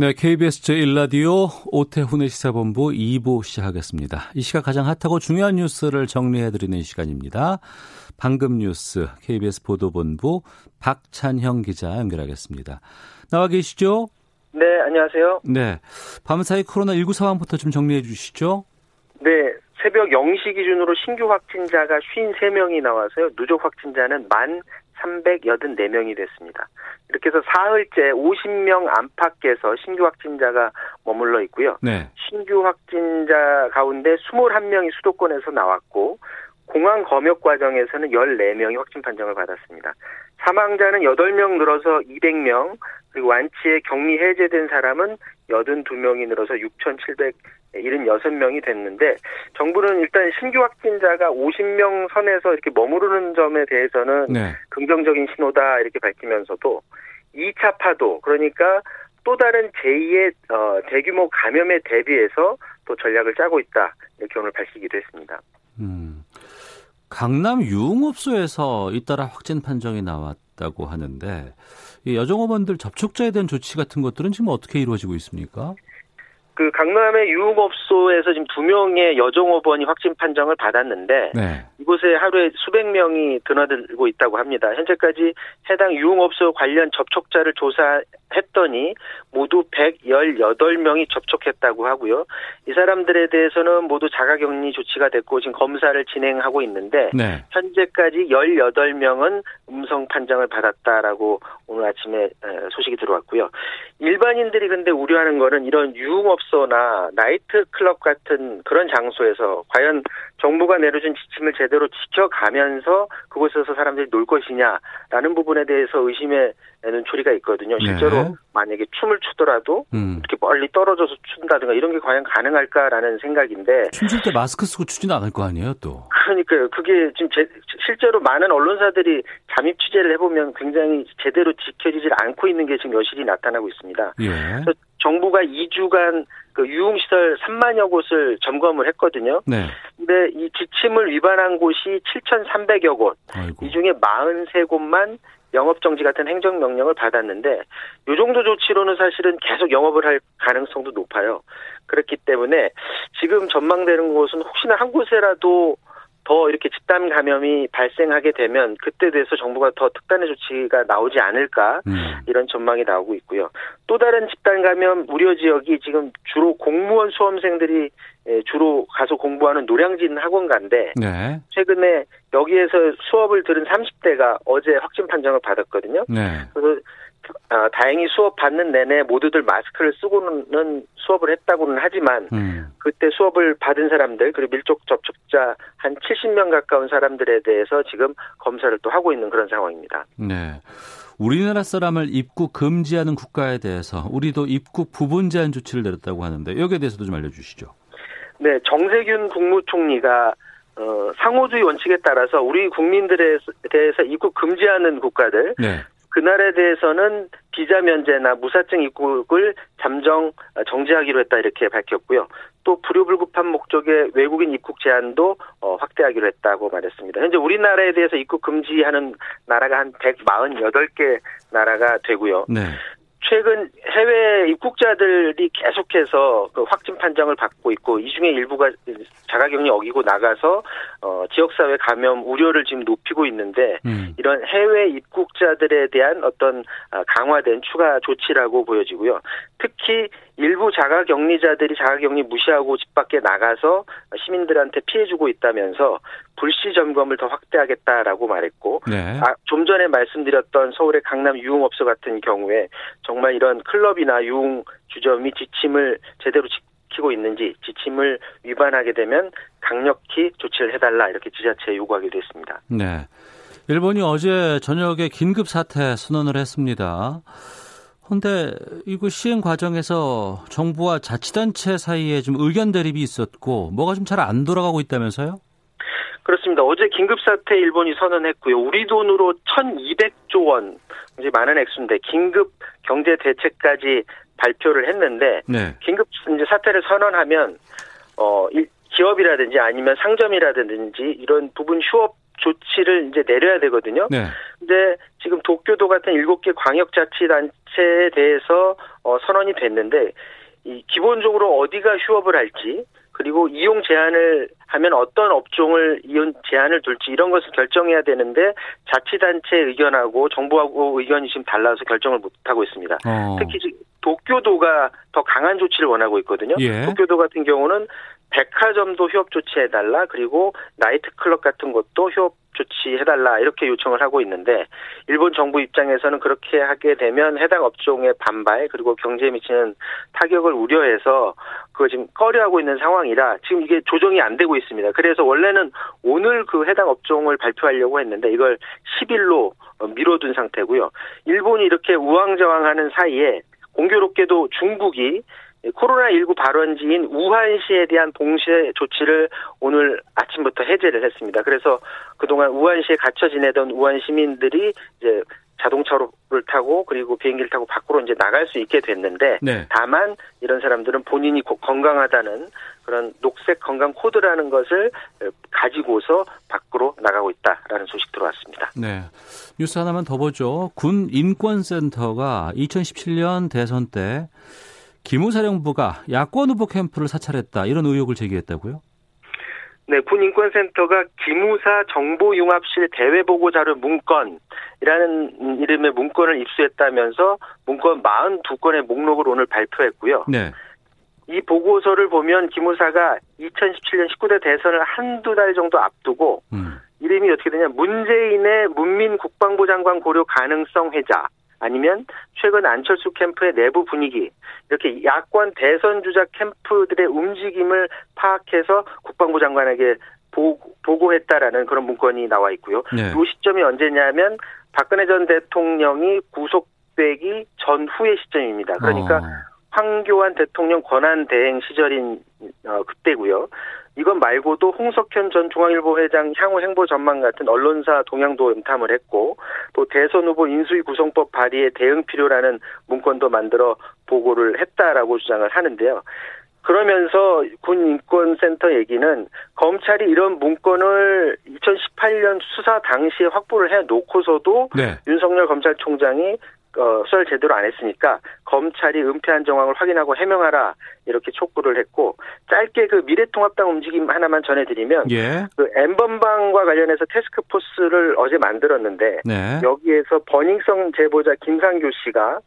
네, KBS 제1라디오 오태훈의 시사본부 2부 시작하겠습니다. 이 시각 가장 핫하고 중요한 뉴스를 정리해드리는 시간입니다. 방금 뉴스 KBS 보도본부 박찬형 기자 연결하겠습니다. 나와 계시죠? 네, 안녕하세요. 네, 밤사이 코로나19 상황부터 좀 정리해 주시죠. 네, 새벽 0시 기준으로 신규 확진자가 53명이 나와서요. 누적 확진자는 1,384명이 됐습니다. 이렇게 해서 사흘째 50명 안팎에서 신규 확진자가 머물러 있고요. 네. 신규 확진자 가운데 21명이 수도권에서 나왔고 공항 검역 과정에서는 14명이 확진 판정을 받았습니다. 사망자는 8명 늘어서 200명, 그리고 완치에 격리 해제된 사람은 82명이 늘어서 6,776명이 됐는데 정부는 일단 신규 확진자가 50명 선에서 이렇게 머무르는 점에 대해서는 네. 긍정적인 신호다 이렇게 밝히면서도 2차 파도 그러니까 또 다른 제2의 어, 대규모 감염에 대비해서 또 전략을 짜고 있다 이렇게 오늘 밝히기도 했습니다. 음, 강남 유흥업소에서 잇따라 확진 판정이 나왔다고 하는데 이 여정업원들 접촉자에 대한 조치 같은 것들은 지금 어떻게 이루어지고 있습니까? 그 강남의 유흥업소에서 지금 두 명의 여종업원이 확진 판정을 받았는데 네. 이곳에 하루에 수백 명이 드나들고 있다고 합니다. 현재까지 해당 유흥업소 관련 접촉자를 조사했더니 모두 118명이 접촉했다고 하고요. 이 사람들에 대해서는 모두 자가격리 조치가 됐고 지금 검사를 진행하고 있는데 네. 현재까지 18명은 음성 판정을 받았다라고 오늘 아침에 소식이 들어왔고요. 일반인들이 근데 우려하는 거는 이런 유흥업소 나 나이트클럽 같은 그런 장소에서 과연 정부가 내려준 지침을 제대로 지켜가면서 그곳에서 사람들이 놀 것이냐라는 부분에 대해서 의심의 눈초리가 있거든요. 실제로 네. 만약에 춤을 추더라도 음. 이렇게 멀리 떨어져서 춘다든가 이런 게 과연 가능할까라는 생각인데 춤출 때 마스크 쓰고 추지는 않을 거 아니에요, 또. 그러니까요. 그게 지금 제, 실제로 많은 언론사들이 잠입 취재를 해보면 굉장히 제대로 지켜지질 않고 있는 게 지금 여실히 나타나고 있습니다. 예. 정부가 2주간 그 유흥시설 3만여 곳을 점검을 했거든요. 네. 근데 이 지침을 위반한 곳이 7,300여 곳, 아이고. 이 중에 43곳만 영업정지 같은 행정명령을 받았는데 이 정도 조치로는 사실은 계속 영업을 할 가능성도 높아요. 그렇기 때문에 지금 전망되는 곳은 혹시나 한 곳에라도 더 이렇게 집단 감염이 발생하게 되면 그때 대해서 정부가 더 특단의 조치가 나오지 않을까 음. 이런 전망이 나오고 있고요. 또 다른 집단 감염 우려 지역이 지금 주로 공무원 수험생들이 예, 주로 가서 공부하는 노량진 학원가인데 네. 최근에 여기에서 수업을 들은 30대가 어제 확진 판정을 받았거든요. 네. 그래서 아, 다행히 수업 받는 내내 모두들 마스크를 쓰고는 수업을 했다고는 하지만 음. 그때 수업을 받은 사람들 그리고 밀접 접촉자 한 70명 가까운 사람들에 대해서 지금 검사를 또 하고 있는 그런 상황입니다. 네. 우리나라 사람을 입국 금지하는 국가에 대해서 우리도 입국 부분 제한 조치를 내렸다고 하는데 여기에 대해서도 좀 알려주시죠. 네, 정세균 국무총리가 어, 상호주의 원칙에 따라서 우리 국민들에 대해서 입국 금지하는 국가들 네. 그날에 대해서는 비자 면제나 무사증 입국을 잠정 어, 정지하기로 했다 이렇게 밝혔고요. 또 불효 불급한 목적의 외국인 입국 제한도 어, 확대하기로 했다고 말했습니다. 현재 우리나라에 대해서 입국 금지하는 나라가 한 148개 나라가 되고요. 네. 최근 해외 입국자들이 계속해서 그 확진 판정을 받고 있고 이 중에 일부가 자가격리 어기고 나가서 어 지역사회 감염 우려를 지금 높이고 있는데 음. 이런 해외 입국자들에 대한 어떤 아, 강화된 추가 조치라고 보여지고요. 특히 일부 자가격리자들이 자가격리 무시하고 집 밖에 나가서 시민들한테 피해주고 있다면서 불시 점검을 더 확대하겠다라고 말했고 네. 아, 좀 전에 말씀드렸던 서울의 강남 유흥업소 같은 경우에 정말 이런 클럽이나 유흥 주점이 지침을 제대로 지키고 있는지 지침을 위반하게 되면 강력히 조치를 해달라 이렇게 지자체에 요구하기도 했습니다. 네. 일본이 어제 저녁에 긴급 사태 선언을 했습니다. 근데 이거 시행 과정에서 정부와 자치단체 사이에 좀 의견 대립이 있었고 뭐가 좀 잘 안 돌아가고 있다면서요? 그렇습니다. 어제 긴급사태 일본이 선언했고요. 우리 돈으로 1,200조 원, 이제 많은 액수인데 긴급 경제 대책까지 발표를 했는데 네. 긴급 이제 사태를 선언하면 어 기업이라든지 아니면 상점이라든지 이런 부분 휴업 조치를 이제 내려야 되거든요. 네. 근데 지금 도쿄도 같은 일곱 개 광역자치단체에 대해서 어, 선언이 됐는데 이 기본적으로 어디가 휴업을 할지 그리고 이용 제한을 하면 어떤 업종을 이용 제한을 둘지 이런 것을 결정해야 되는데 자치단체 의견하고 정부하고 의견이 지금 달라서 결정을 못 하고 있습니다. 어. 특히 지금 도쿄도가 더 강한 조치를 원하고 있거든요. 예. 도쿄도 같은 경우는 백화점도 휴업 조치해달라 그리고 나이트클럽 같은 것도 휴업 조치해달라 이렇게 요청을 하고 있는데 일본 정부 입장에서는 그렇게 하게 되면 해당 업종의 반발 그리고 경제에 미치는 타격을 우려해서 그거 지금 꺼려하고 있는 상황이라 지금 이게 조정이 안 되고 있습니다. 그래서 원래는 오늘 그 해당 업종을 발표하려고 했는데 이걸 10일로 미뤄둔 상태고요. 일본이 이렇게 우왕좌왕하는 사이에 공교롭게도 중국이 코로나19 발원지인 우한시에 대한 봉쇄 조치를 오늘 아침부터 해제를 했습니다. 그래서 그동안 우한시에 갇혀 지내던 우한 시민들이 이제 자동차를 타고 그리고 비행기를 타고 밖으로 이제 나갈 수 있게 됐는데 네. 다만 이런 사람들은 본인이 건강하다는 그런 녹색 건강 코드라는 것을 가지고서 밖으로 나가고 있다라는 소식 들어왔습니다. 네. 뉴스 하나만 더 보죠. 군 인권센터가 2017년 대선 때 기무사령부가 야권 후보 캠프를 사찰했다 이런 의혹을 제기했다고요? 네, 군인권센터가 기무사 정보융합실 대외보고자료 문건이라는 이름의 문건을 입수했다면서 문건 42건의 목록을 오늘 발표했고요. 네. 이 보고서를 보면 기무사가 2017년 19대 대선을 한두 달 정도 앞두고 음. 이름이 어떻게 되냐 문재인의 문민 국방부 장관 고려 가능성 회자 아니면 최근 안철수 캠프의 내부 분위기 이렇게 야권 대선 주자 캠프들의 움직임을 파악해서 국방부 장관에게 보고, 했다라는 그런 문건이 나와 있고요. 네. 이 시점이 언제냐면 박근혜 전 대통령이 구속되기 전후의 시점입니다. 그러니까 어. 황교안 대통령 권한 대행 시절인 어, 그때고요. 이건 말고도 홍석현 전 중앙일보 회장 향후 행보 전망 같은 언론사 동향도 염탐을 했고 또 대선 후보 인수위 구성법 발의에 대응 필요라는 문건도 만들어 보고를 했다라고 주장을 하는데요. 그러면서 군 인권센터 얘기는 검찰이 이런 문건을 2018년 수사 당시에 확보를 해 놓고서도 네. 윤석열 검찰총장이 어, 수사를 제대로 안 했으니까 검찰이 은폐한 정황을 확인하고 해명하라 이렇게 촉구를 했고 짧게 그 미래통합당 움직임 하나만 전해드리면 예. 그 엠번방과 관련해서 테스크포스를 어제 만들었는데 네. 여기에서 버닝성 제보자 김상규 씨가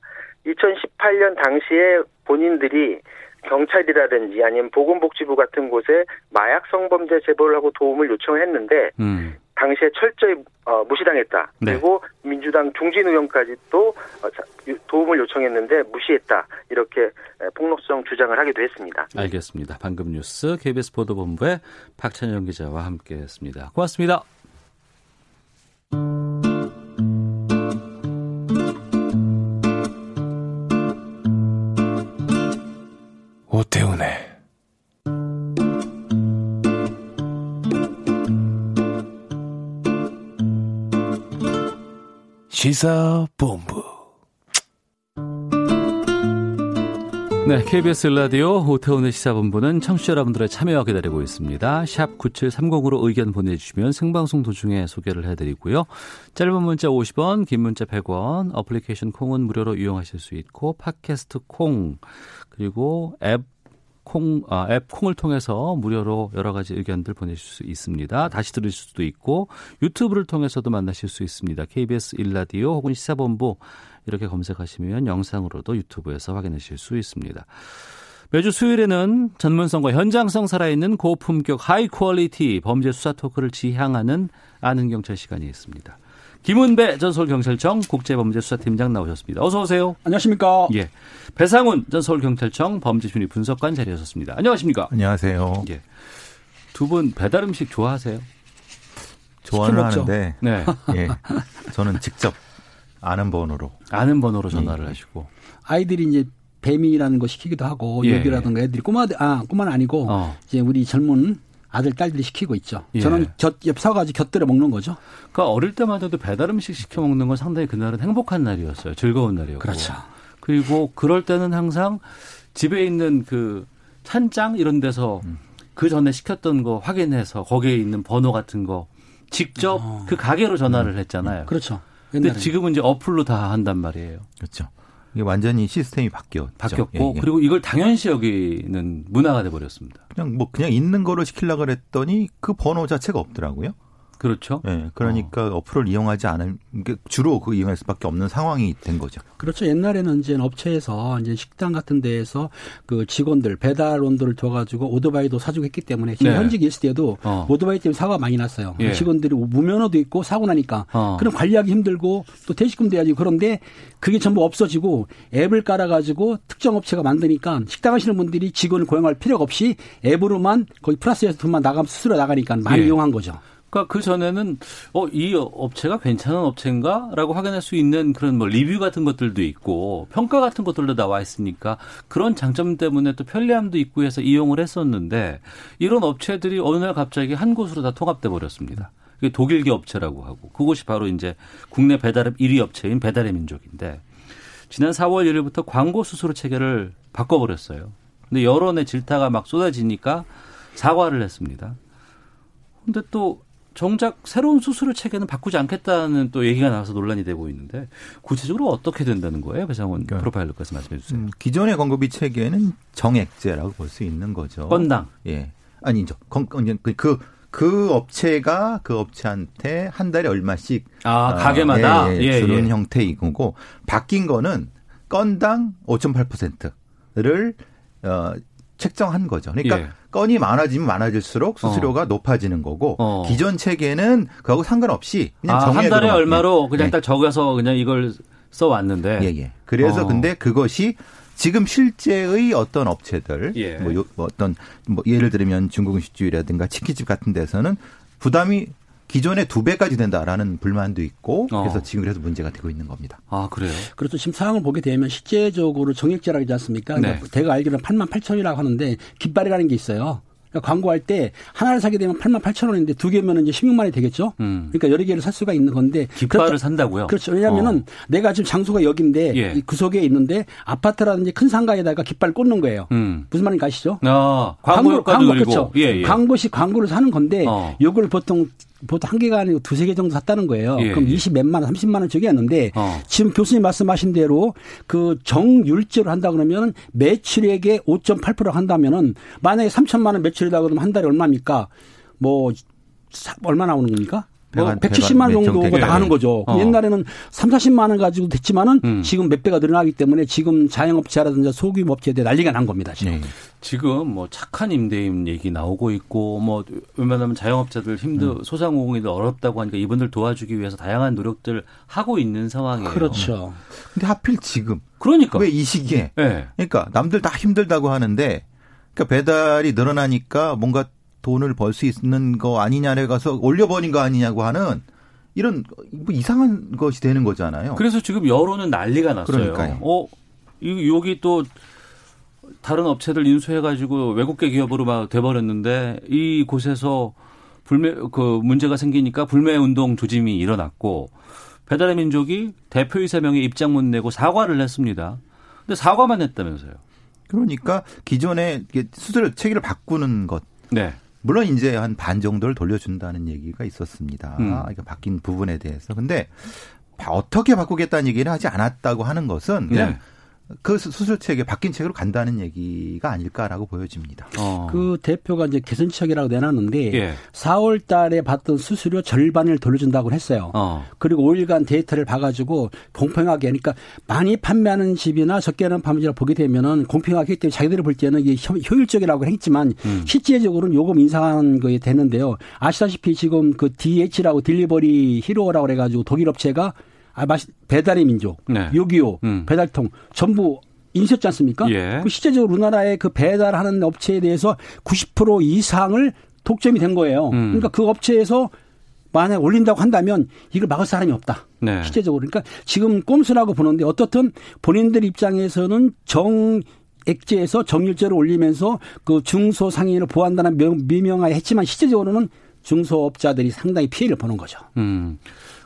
2018년 당시에 본인들이 경찰이라든지 아니면 보건복지부 같은 곳에 마약 성범죄 제보를 하고 도움을 요청했는데 음. 당시에 철저히 어, 무시당했다. 네. 그리고 민주당 중진 의원까지 또 어, 자, 도움을 요청했는데 무시했다. 이렇게 에, 폭로성 주장을 하기도 했습니다. 알겠습니다. 방금 뉴스 KBS 보도본부의 박찬영 기자와 함께했습니다. 고맙습니다. 시사본부 네, KBS 라디오 오태훈의 시사본부는 청취자 여러분들의 참여와 기다리고 있습니다. 샵 9730으로 의견 보내주시면 생방송 도중에 소개를 해드리고요. 짧은 문자 50원, 긴 문자 100원, 어플리케이션 콩은 무료로 이용하실 수 있고 팟캐스트 콩 그리고 앱 콩, 아, 앱 콩을 통해서 무료로 여러 가지 의견들 보내실 수 있습니다. 다시 들으실 수도 있고 유튜브를 통해서도 만나실 수 있습니다. KBS 일라디오 혹은 시사본부 이렇게 검색하시면 영상으로도 유튜브에서 확인하실 수 있습니다. 매주 수요일에는 전문성과 현장성 살아있는 고품격 high quality 범죄 수사 토크를 지향하는 아는 경찰 시간이 있습니다. 김은배 전 서울경찰청 국제범죄수사팀장 나오셨습니다. 어서 오세요. 안녕하십니까. 예. 배상훈 전 서울경찰청 범죄심리 분석관 자리하셨습니다. 안녕하십니까. 안녕하세요. 예. 두 분 배달 음식 좋아하세요? 좋아는. 하는데 네. 예. 저는 직접 아는 번호로. 아는 번호로 전화를 예. 하시고. 아이들이 이제 뱀이라는 거 시키기도 하고 예. 욕이라든가 애들이 꼬마 아 꼬마는 아니고 어. 이제 우리 젊은 아들 딸들이 시키고 있죠. 예. 저는 곁, 옆 사가지고 곁들여 먹는 거죠. 그러니까 어릴 때마다도 배달 음식 시켜 먹는 건 상당히 그날은 행복한 날이었어요. 즐거운 날이었고. 그렇죠. 그리고 그럴 때는 항상 집에 있는 그 찬장 이런 데서 음. 그 전에 시켰던 거 확인해서 거기에 있는 번호 같은 거 직접 어. 그 가게로 전화를 음. 했잖아요. 그렇죠. 옛날에. 근데 지금은 이제 어플로 다 한단 말이에요. 그렇죠. 이게 완전히 시스템이 바뀌었죠. 바뀌었고 예, 예. 그리고 이걸 당연시 여기는 문화가 돼 버렸습니다. 그냥 뭐 그냥 있는 거로 시키려고 그랬더니 그 번호 자체가 없더라고요. 그렇죠. 예, 그러니까 어. 플을 이용하지 않은 주로 그 이용할 수밖에 없는 상황이 된 거죠. 그렇죠. 옛날에는 이제 업체에서 이제 식당 같은 데에서 그 직원들 배달원들을 둬가지고 오토바이도 사주고 했기 때문에 지금 네. 현직 있을 때도 어. 오토바이 때문에 사고가 많이 났어요. 예. 직원들이 무면허도 있고 사고 나니까 어. 그럼 관리하기 힘들고 또 퇴직금도 해야지 그런데 그게 전부 없어지고 앱을 깔아가지고 특정 업체가 만드니까 식당 하시는 분들이 직원을 고용할 필요가 없이 앱으로만 거의 플러스에서 돈만 나가면 스스로 나가니까 많이 예. 이용한 거죠. 그러니까 그 전에는 어 이 업체가 괜찮은 업체인가라고 확인할 수 있는 그런 뭐 리뷰 같은 것들도 있고 평가 같은 것들도 나와 있으니까 그런 장점 때문에 또 편리함도 있고 해서 이용을 했었는데 이런 업체들이 어느 날 갑자기 한 곳으로 다 통합돼 버렸습니다. 그게 독일계 업체라고 하고 그곳이 바로 이제 국내 배달앱 1위 업체인 배달의 민족인데 지난 4월 1일부터 광고 수수료 체계를 바꿔버렸어요. 근데 여론의 질타가 막 쏟아지니까 사과를 했습니다. 근데 또 정작 새로운 수수료 체계는 바꾸지 않겠다는 또 얘기가 나와서 논란이 되고 있는데 구체적으로 어떻게 된다는 거예요? 배상원 그러니까, 프로파일러께서 말씀해 주세요. 음, 기존의 권고비 체계는 정액제라고 볼 수 있는 거죠. 건당. 예. 아니죠. 건, 그, 그, 그 업체가 그 업체한테 한 달에 얼마씩 아, 가게마다 어, 예, 예, 주는 예. 형태인 거고 바뀐 거는 건당 5.8%를 어 책정한 거죠. 그러니까 예. 건이 많아지면 많아질수록 수수료가 어. 높아지는 거고 어. 기존 체계는 그하고 상관없이 그냥 아, 한 달에 얼마로 그냥 네. 딱 적어서 그냥 이걸 써 왔는데. 예, 예. 그래서 어. 근데 그것이 지금 실제의 어떤 업체들 예. 뭐, 요, 뭐 어떤 뭐 예를 들면 중국 음식주라든가 치킨집 같은 데서는 부담이 기존의 두 배까지 된다라는 불만도 있고 어. 그래서 지금 그래서 문제가 되고 있는 겁니다. 아 그래요? 그렇죠. 지금 상황을 보게 되면 실제적으로 정액제라고 하지 않습니까? 네. 그러니까 제가 알기로는 8만 8천이라고 하는데 깃발이라는 게 있어요. 그러니까 광고할 때 하나를 사게 되면 8만 8천 원인데 두 개면 이제 16만 원이 되겠죠. 음. 그러니까 여러 개를 살 수가 있는 건데 깃발을 그렇다, 산다고요? 그렇죠. 왜냐하면은 어. 내가 지금 장소가 여기인데 예. 그 속에 있는데 아파트라든지 큰 상가에다가 깃발을 꽂는 거예요. 음. 무슨 말인지 아시죠? 아, 광고, 광고 그렇죠. 예, 예. 광고시 광고를 사는 건데 어. 이걸 보통 보통 한 개가 아니고 두세 개 정도 샀다는 거예요. 예. 그럼 20 몇만 원, 30만 원 적이었는데 어. 지금 교수님 말씀하신 대로 그 정율제로 한다 그러면 매출액의 5.8% 한다면은 만약에 3천만 원 매출이다 그러면 한 달에 얼마입니까? 뭐 얼마 나오는 겁니까? 뭐 170만 원 정도 나가는 거죠. 어. 옛날에는 3, 40만 원 가지고 됐지만은 음. 지금 몇 배가 늘어나기 때문에 지금 자영업자라든지 소규모 업체에 대해 난리가 난 겁니다. 지금. 네. 지금 뭐 착한 임대인 얘기 나오고 있고 뭐 웬만하면 자영업자들 힘들 음. 소상공인들 어렵다고 하니까 이분들 도와주기 위해서 다양한 노력들 하고 있는 상황이에요. 그렇죠. 근데 하필 지금 그러니까 왜 이 시기에? 네. 그러니까 남들 다 힘들다고 하는데 그러니까 배달이 늘어나니까 뭔가 돈을 벌 수 있는 거 아니냐에 가서 올려버린 거 아니냐고 하는 이런 뭐 이상한 것이 되는 거잖아요. 그래서 지금 여론은 난리가 났어요. 그러니까요. 어, 여기 또 다른 업체들 인수해가지고 외국계 기업으로 막 돼버렸는데 이 곳에서 불매 그 문제가 생기니까 불매 운동 조짐이 일어났고 배달의 민족이 대표이 세 명이 입장문 내고 사과를 했습니다. 근데 사과만 했다면서요. 그러니까 기존의 수수료 체계를 바꾸는 것. 네. 물론 이제 한 반 정도를 돌려준다는 얘기가 있었습니다. 음. 그러니까 바뀐 부분에 대해서. 근데 어떻게 바꾸겠다는 얘기를 하지 않았다고 하는 것은 그냥 네. 그 수술 체계 바뀐 체계로 간다는 얘기가 아닐까라고 보여집니다. 어. 그 대표가 이제 개선책이라고 내놨는데 예. 4월 달에 받던 수수료 절반을 돌려준다고 했어요. 어. 그리고 5일간 데이터를 봐가지고 공평하게 그러니까 많이 판매하는 집이나 적게 하는 판매집을 보게 되면은 공평하기 때문에 자기들이 볼 때는 이게 효율적이라고 했지만 음. 실제적으로는 요금 인상한 거에 되는데요. 아시다시피 지금 그 DH라고 딜리버리 히로라고 그래가지고 독일 업체가 아, 마시, 배달의 민족, 네. 요기요, 음. 배달통 전부 인쇄지 않습니까? 예. 그 실제적으로 우리나라의 그 배달하는 업체에 대해서 90% 이상을 독점이 된 거예요. 음. 그러니까 그 업체에서 만약 올린다고 한다면 이걸 막을 사람이 없다. 네. 실제적으로. 그러니까 지금 꼼수라고 보는데 어떻든 본인들 입장에서는 정 액제에서 정률제를 올리면서 그 중소 상인을 보호한다는 미명하에 했지만 실제적으로는 중소업자들이 상당히 피해를 보는 거죠. 음.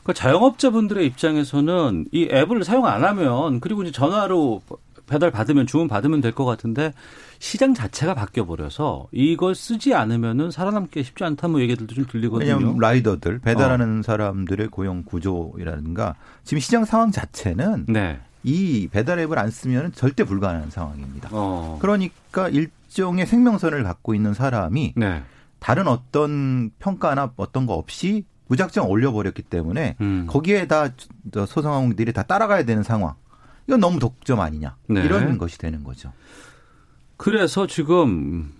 그 자영업자분들의 입장에서는 이 앱을 사용 안 하면 그리고 이제 전화로 배달 받으면 주문 받으면 될 것 같은데 시장 자체가 바뀌어 버려서 이걸 쓰지 않으면은 살아남기 쉽지 않다는 뭐 얘기들도 좀 들리거든요. 왜냐하면 라이더들 배달하는 어. 사람들의 고용 구조라든가 지금 시장 상황 자체는 네. 이 배달 앱을 안 쓰면 절대 불가능한 상황입니다. 어. 그러니까 일종의 생명선을 갖고 있는 사람이 네. 다른 어떤 평가나 어떤 거 없이 무작정 올려버렸기 때문에 음. 거기에 다 소상공인들이 다 따라가야 되는 상황. 이건 너무 독점 아니냐. 네. 이런 것이 되는 거죠. 그래서 지금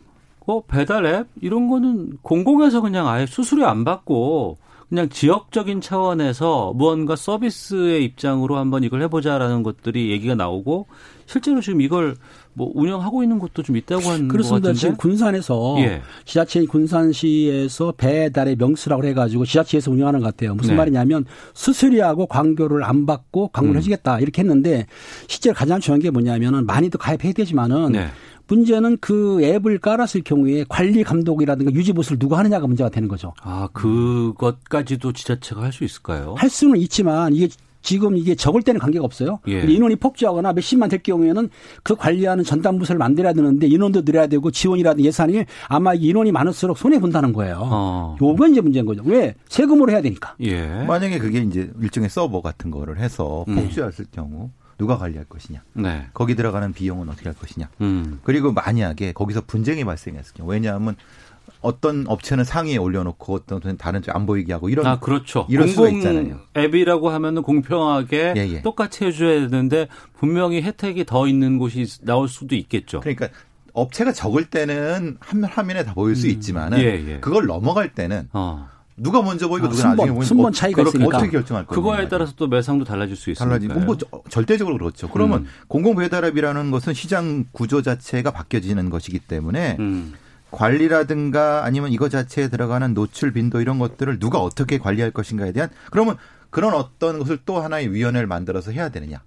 어 배달 앱 이런 거는 공공에서 그냥 아예 수수료 안 받고 그냥 지역적인 차원에서 무언가 서비스의 입장으로 한번 이걸 해보자라는 것들이 얘기가 나오고 실제로 지금 이걸 뭐 운영하고 있는 곳도 좀 있다고 하는 그렇습니다. 지금 군산에서 예. 지자체 군산시에서 배달의 명수라고 해가지고 지자체에서 운영하는 것 같아요. 무슨 네. 말이냐면 수수료하고 광고를 안 받고 광고를 음. 해주겠다 이렇게 했는데 실제로 가장 중요한 게 뭐냐면은 많이도 가입해야 되지만은 네. 문제는 그 앱을 깔았을 경우에 관리 감독이라든가 유지 보수를 누가 하느냐가 문제가 되는 거죠. 아, 그것까지도 지자체가 할 수 있을까요? 할 수는 있지만 이게 지금 이게 적을 때는 관계가 없어요. 예. 인원이 폭주하거나 몇십만 될 경우에는 그 관리하는 전담 부서를 만들어야 되는데 인원도 늘어야 되고 지원이라든 예산이 아마 인원이 많을수록 손해 본다는 거예요. 어. 요건 이제 문제인 거죠. 왜 세금으로 해야 되니까. 예. 만약에 그게 이제 일종의 서버 같은 거를 해서 음. 폭주했을 음. 경우 누가 관리할 것이냐. 네. 거기 들어가는 비용은 어떻게 할 것이냐. 음. 그리고 만약에 거기서 분쟁이 발생했을 경우 왜냐하면 어떤 업체는 상위에 올려놓고 어떤 다른 쪽 안 보이게 하고 이런 아 그렇죠. 이런 수가 있잖아요. 앱이라고 하면은 공평하게 예, 예. 똑같이 해줘야 되는데 분명히 혜택이 더 있는 곳이 나올 수도 있겠죠. 그러니까 업체가 적을 때는 한 화면에 다 보일 수 음. 있지만은 예, 예. 그걸 넘어갈 때는 어. 누가 먼저 보이고 아, 누가 순번, 나중에 보이고 순번 차이가 있으니까 어떻게 결정할 거예요? 그거에 따라서 또 매상도 달라질 수 있습니다. 달라지고 뭐 절대적으로 그렇죠. 그러면 음. 공공 배달앱이라는 것은 시장 구조 자체가 바뀌어지는 것이기 때문에 음. 관리라든가 아니면 이거 자체에 들어가는 노출 빈도 이런 것들을 누가 어떻게 관리할 것인가에 대한 그러면 그런 어떤 것을 또 하나의 위원회를 만들어서 해야 되느냐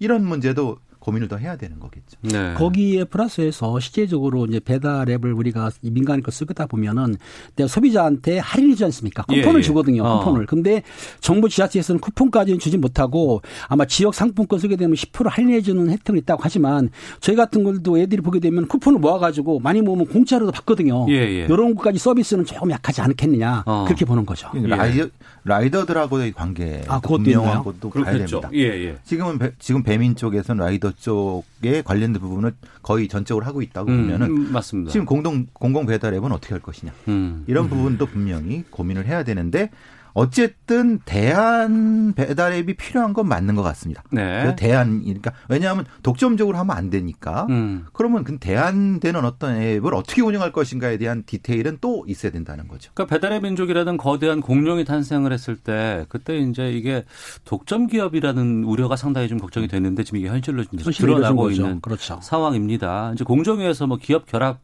이런 문제도 고민을 더 해야 되는 거겠죠. 네. 거기에 플러스해서 실제적으로 이제 배달 앱을 우리가 민간 거 쓰다 보면은 내가 소비자한테 할인이지 않습니까? 쿠폰을 예, 예. 주거든요. 어. 쿠폰을. 근데 정부 지자체에서는 쿠폰까지는 주지 못하고 아마 지역 상품권 쓰게 되면 10% 할인해 주는 혜택이 있다고 하지만 저희 같은 걸도 애들이 보게 되면 쿠폰을 모아 가지고 많이 모으면 공짜로도 받거든요. 예, 예. 이런 것까지 서비스는 조금 약하지 않겠느냐. 어. 그렇게 보는 거죠. 라이, 라이더들하고의 관계 아, 그것도 있나요? 것도 봐야 됩니다. 예, 예. 지금은 배, 지금 배민 쪽에서는 라이더 쪽에 관련된 부분을 거의 전적으로 하고 있다고 음, 보면은 음, 맞습니다. 지금 공동 공공 배달 앱은 어떻게 할 것이냐 음, 이런 음. 부분도 분명히 고민을 해야 되는데 어쨌든 대안 배달 앱이 필요한 건 맞는 것 같습니다. 네. 대안이니까 왜냐하면 독점적으로 하면 안 되니까. 음. 그러면 그 대안되는 어떤 앱을 어떻게 운영할 것인가에 대한 디테일은 또 있어야 된다는 거죠. 그러니까 배달의 민족이라는 거대한 공룡이 탄생을 했을 때 그때 이제 이게 독점 기업이라는 우려가 상당히 좀 걱정이 됐는데 지금 이게 현실로 드러나고 있는 그렇죠. 상황입니다. 이제 공정위에서 뭐 기업 결합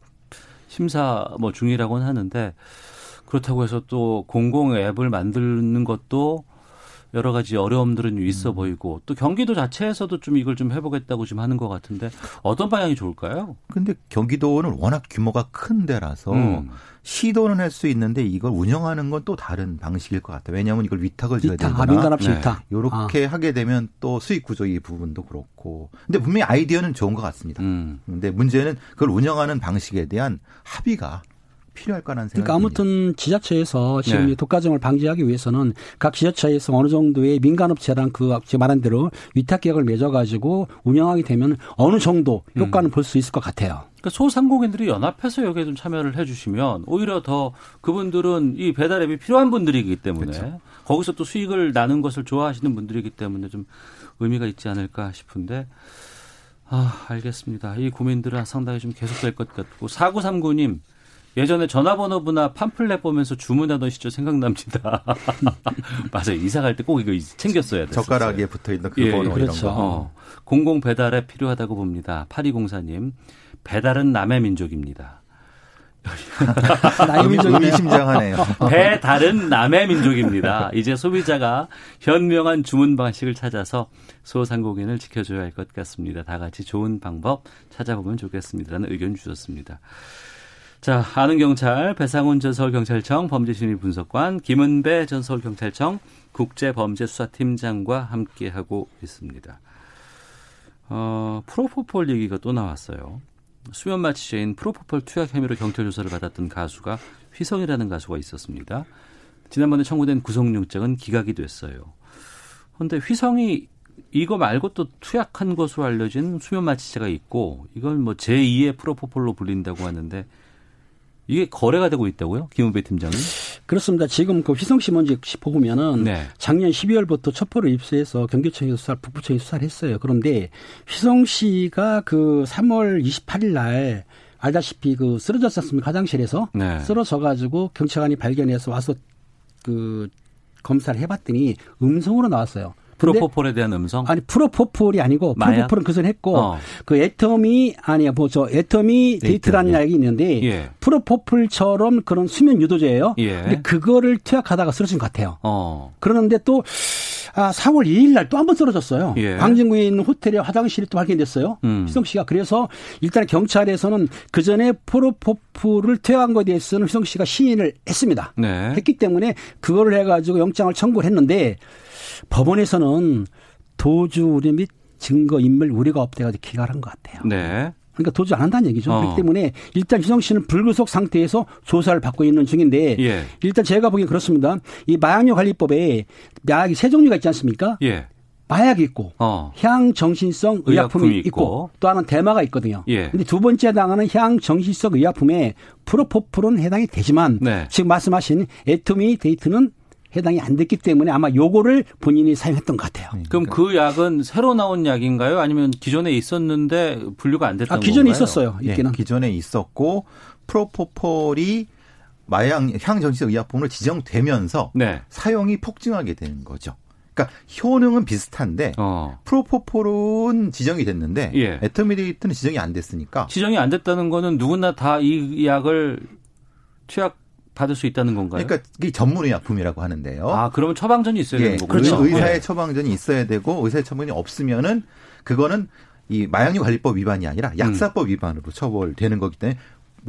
심사 뭐 중이라고는 하는데 그렇다고 해서 또 공공 앱을 만드는 것도 여러 가지 어려움들은 있어 음. 보이고 또 경기도 자체에서도 좀 이걸 좀 해보겠다고 지금 하는 것 같은데 어떤 방향이 좋을까요? 근데 경기도는 워낙 규모가 큰 데라서 음. 시도는 할 수 있는데 이걸 운영하는 건 또 다른 방식일 것 같아요. 왜냐하면 이걸 위탁을 줘야 되거나 아, 민간업체 네. 위탁. 이렇게 아. 하게 되면 또 수익 구조 이 부분도 그렇고. 근데 분명히 아이디어는 좋은 것 같습니다. 음. 근데 문제는 그걸 운영하는 방식에 대한 합의가 필요할까라는 생각이 그러니까 아무튼 지자체에서 지금 네. 독과점을 방지하기 위해서는 각 지자체에서 어느 정도의 민간업체랑 그 제가 말한 대로 위탁 계약을 맺어가지고 운영하게 되면 어느 정도 효과는 음. 볼수 있을 것 같아요. 그러니까 소상공인들이 연합해서 여기에 좀 참여를 해주시면 오히려 더 그분들은 이 배달 앱이 필요한 분들이기 때문에 그렇죠. 거기서 또 수익을 나는 것을 좋아하시는 분들이기 때문에 좀 의미가 있지 않을까 싶은데 아 알겠습니다. 이 고민들은 상당히 좀 계속될 것 같고 4939님 예전에 전화번호부나 팜플렛 보면서 주문하던 시절 생각납니다. 맞아요. 이사 갈 때 꼭 이거 챙겼어야 돼요. 젓가락에 붙어 있는 그 예, 번호 그렇죠. 이런 거. 어. 공공 배달에 필요하다고 봅니다. 8204님. 배달은 남의 민족입니다. 나의 민족이 심장하네요. 배 다른 남의 민족입니다. 이제 소비자가 현명한 주문 방식을 찾아서 소상공인을 지켜줘야 할 것 같습니다. 다 같이 좋은 방법 찾아보면 좋겠습니다라는 의견 주셨습니다. 자, 아는 경찰 배상훈 전 서울경찰청 범죄심리 분석관 김은배 전 서울경찰청 국제범죄수사팀장과 함께 하고 있습니다. 어, 프로포폴 얘기가 또 나왔어요. 수면 마취제인 프로포폴 투약 혐의로 경찰 조사를 받았던 가수가 휘성이라는 가수가 있었습니다. 지난번에 청구된 구속영장은 기각이 됐어요. 그런데 휘성이 이거 말고 또 투약한 것으로 알려진 수면 마취제가 있고 이건 뭐 제2의 프로포폴로 불린다고 하는데 이게 거래가 되고 있다고요? 김은배 팀장은? 그렇습니다. 지금 그 휘성 씨 먼저 보면은 네. 작년 12월부터 첩보를 입수해서 경기청에서 수사, 북부청에 수사를 했어요. 그런데 휘성 씨가 그 3월 28일 날 알다시피 그 쓰러졌지 않습니까? 화장실에서 네. 쓰러져 가지고 경찰관이 발견해서 와서 그 검사를 해봤더니 음성으로 나왔어요. 프로포폴에 대한 음성? 아니 프로포폴이 아니고 프로포폴은 그전 했고 어. 그 etomi 아니야 뭐저 etomidate라는 date. 약이 있는데 예. 프로포폴처럼 그런 수면 유도제예요. 예. 근데 그거를 투약하다가 쓰러진 것 같아요. 어. 그러는데 또 아, 4월 2일 날 또 한 번 쓰러졌어요. 예. 광진구에 있는 호텔의 화장실이 또 발견됐어요. 음. 희성 씨가 그래서 일단 경찰에서는 그 전에 프로포폴을 투약한 것에 대해서는 희성 씨가 시인을 했습니다. 네. 했기 때문에 그거를 해가지고 영장을 청구를 했는데 법원에서는 도주 우려 및 증거 인멸 우려가 없대가지고 기각한 것 같아요. 네. 그러니까 도주 안 한다는 얘기죠. 어. 그렇기 때문에 일단 희성 씨는 불구속 상태에서 조사를 받고 있는 중인데 예. 일단 제가 보기엔 그렇습니다. 이 마약류 관리법에 마약이 세 종류가 있지 않습니까? 예. 마약이 있고 어. 향정신성 의약품이, 의약품이 있고. 있고. 또 하나는 대마가 있거든요. 예. 근데 두 번째 해당하는 향정신성 의약품에 프로포폴은 해당이 되지만 네. 지금 말씀하신 에토미 데이트는 해당이 안 됐기 때문에 아마 요거를 본인이 사용했던 것 같아요. 네. 그럼 그 약은 새로 나온 약인가요? 아니면 기존에 있었는데 분류가 안 됐던 아, 기존에 건가요? 있었어요. 있기는. 네, 기존에 있었고 프로포폴이 마약 향정신성 의약품으로 지정되면서 네. 사용이 폭증하게 되는 거죠. 그러니까 효능은 비슷한데 어. 프로포폴은 지정이 됐는데 예. 에터미데이트는 지정이 안 됐으니까 지정이 안 됐다는 거는 누구나 다 이 약을 취약 받을 수 있다는 건가요? 그러니까 이게 전문 의약품이라고 하는데요. 아, 그러면 처방전이 있어야 예, 되는 거군요. 그렇죠. 의사의 네. 처방전이 있어야 되고 의사의 처방전이 없으면은 그거는 이 마약류 관리법 위반이 아니라 약사법 음. 위반으로 처벌되는 거기 때문에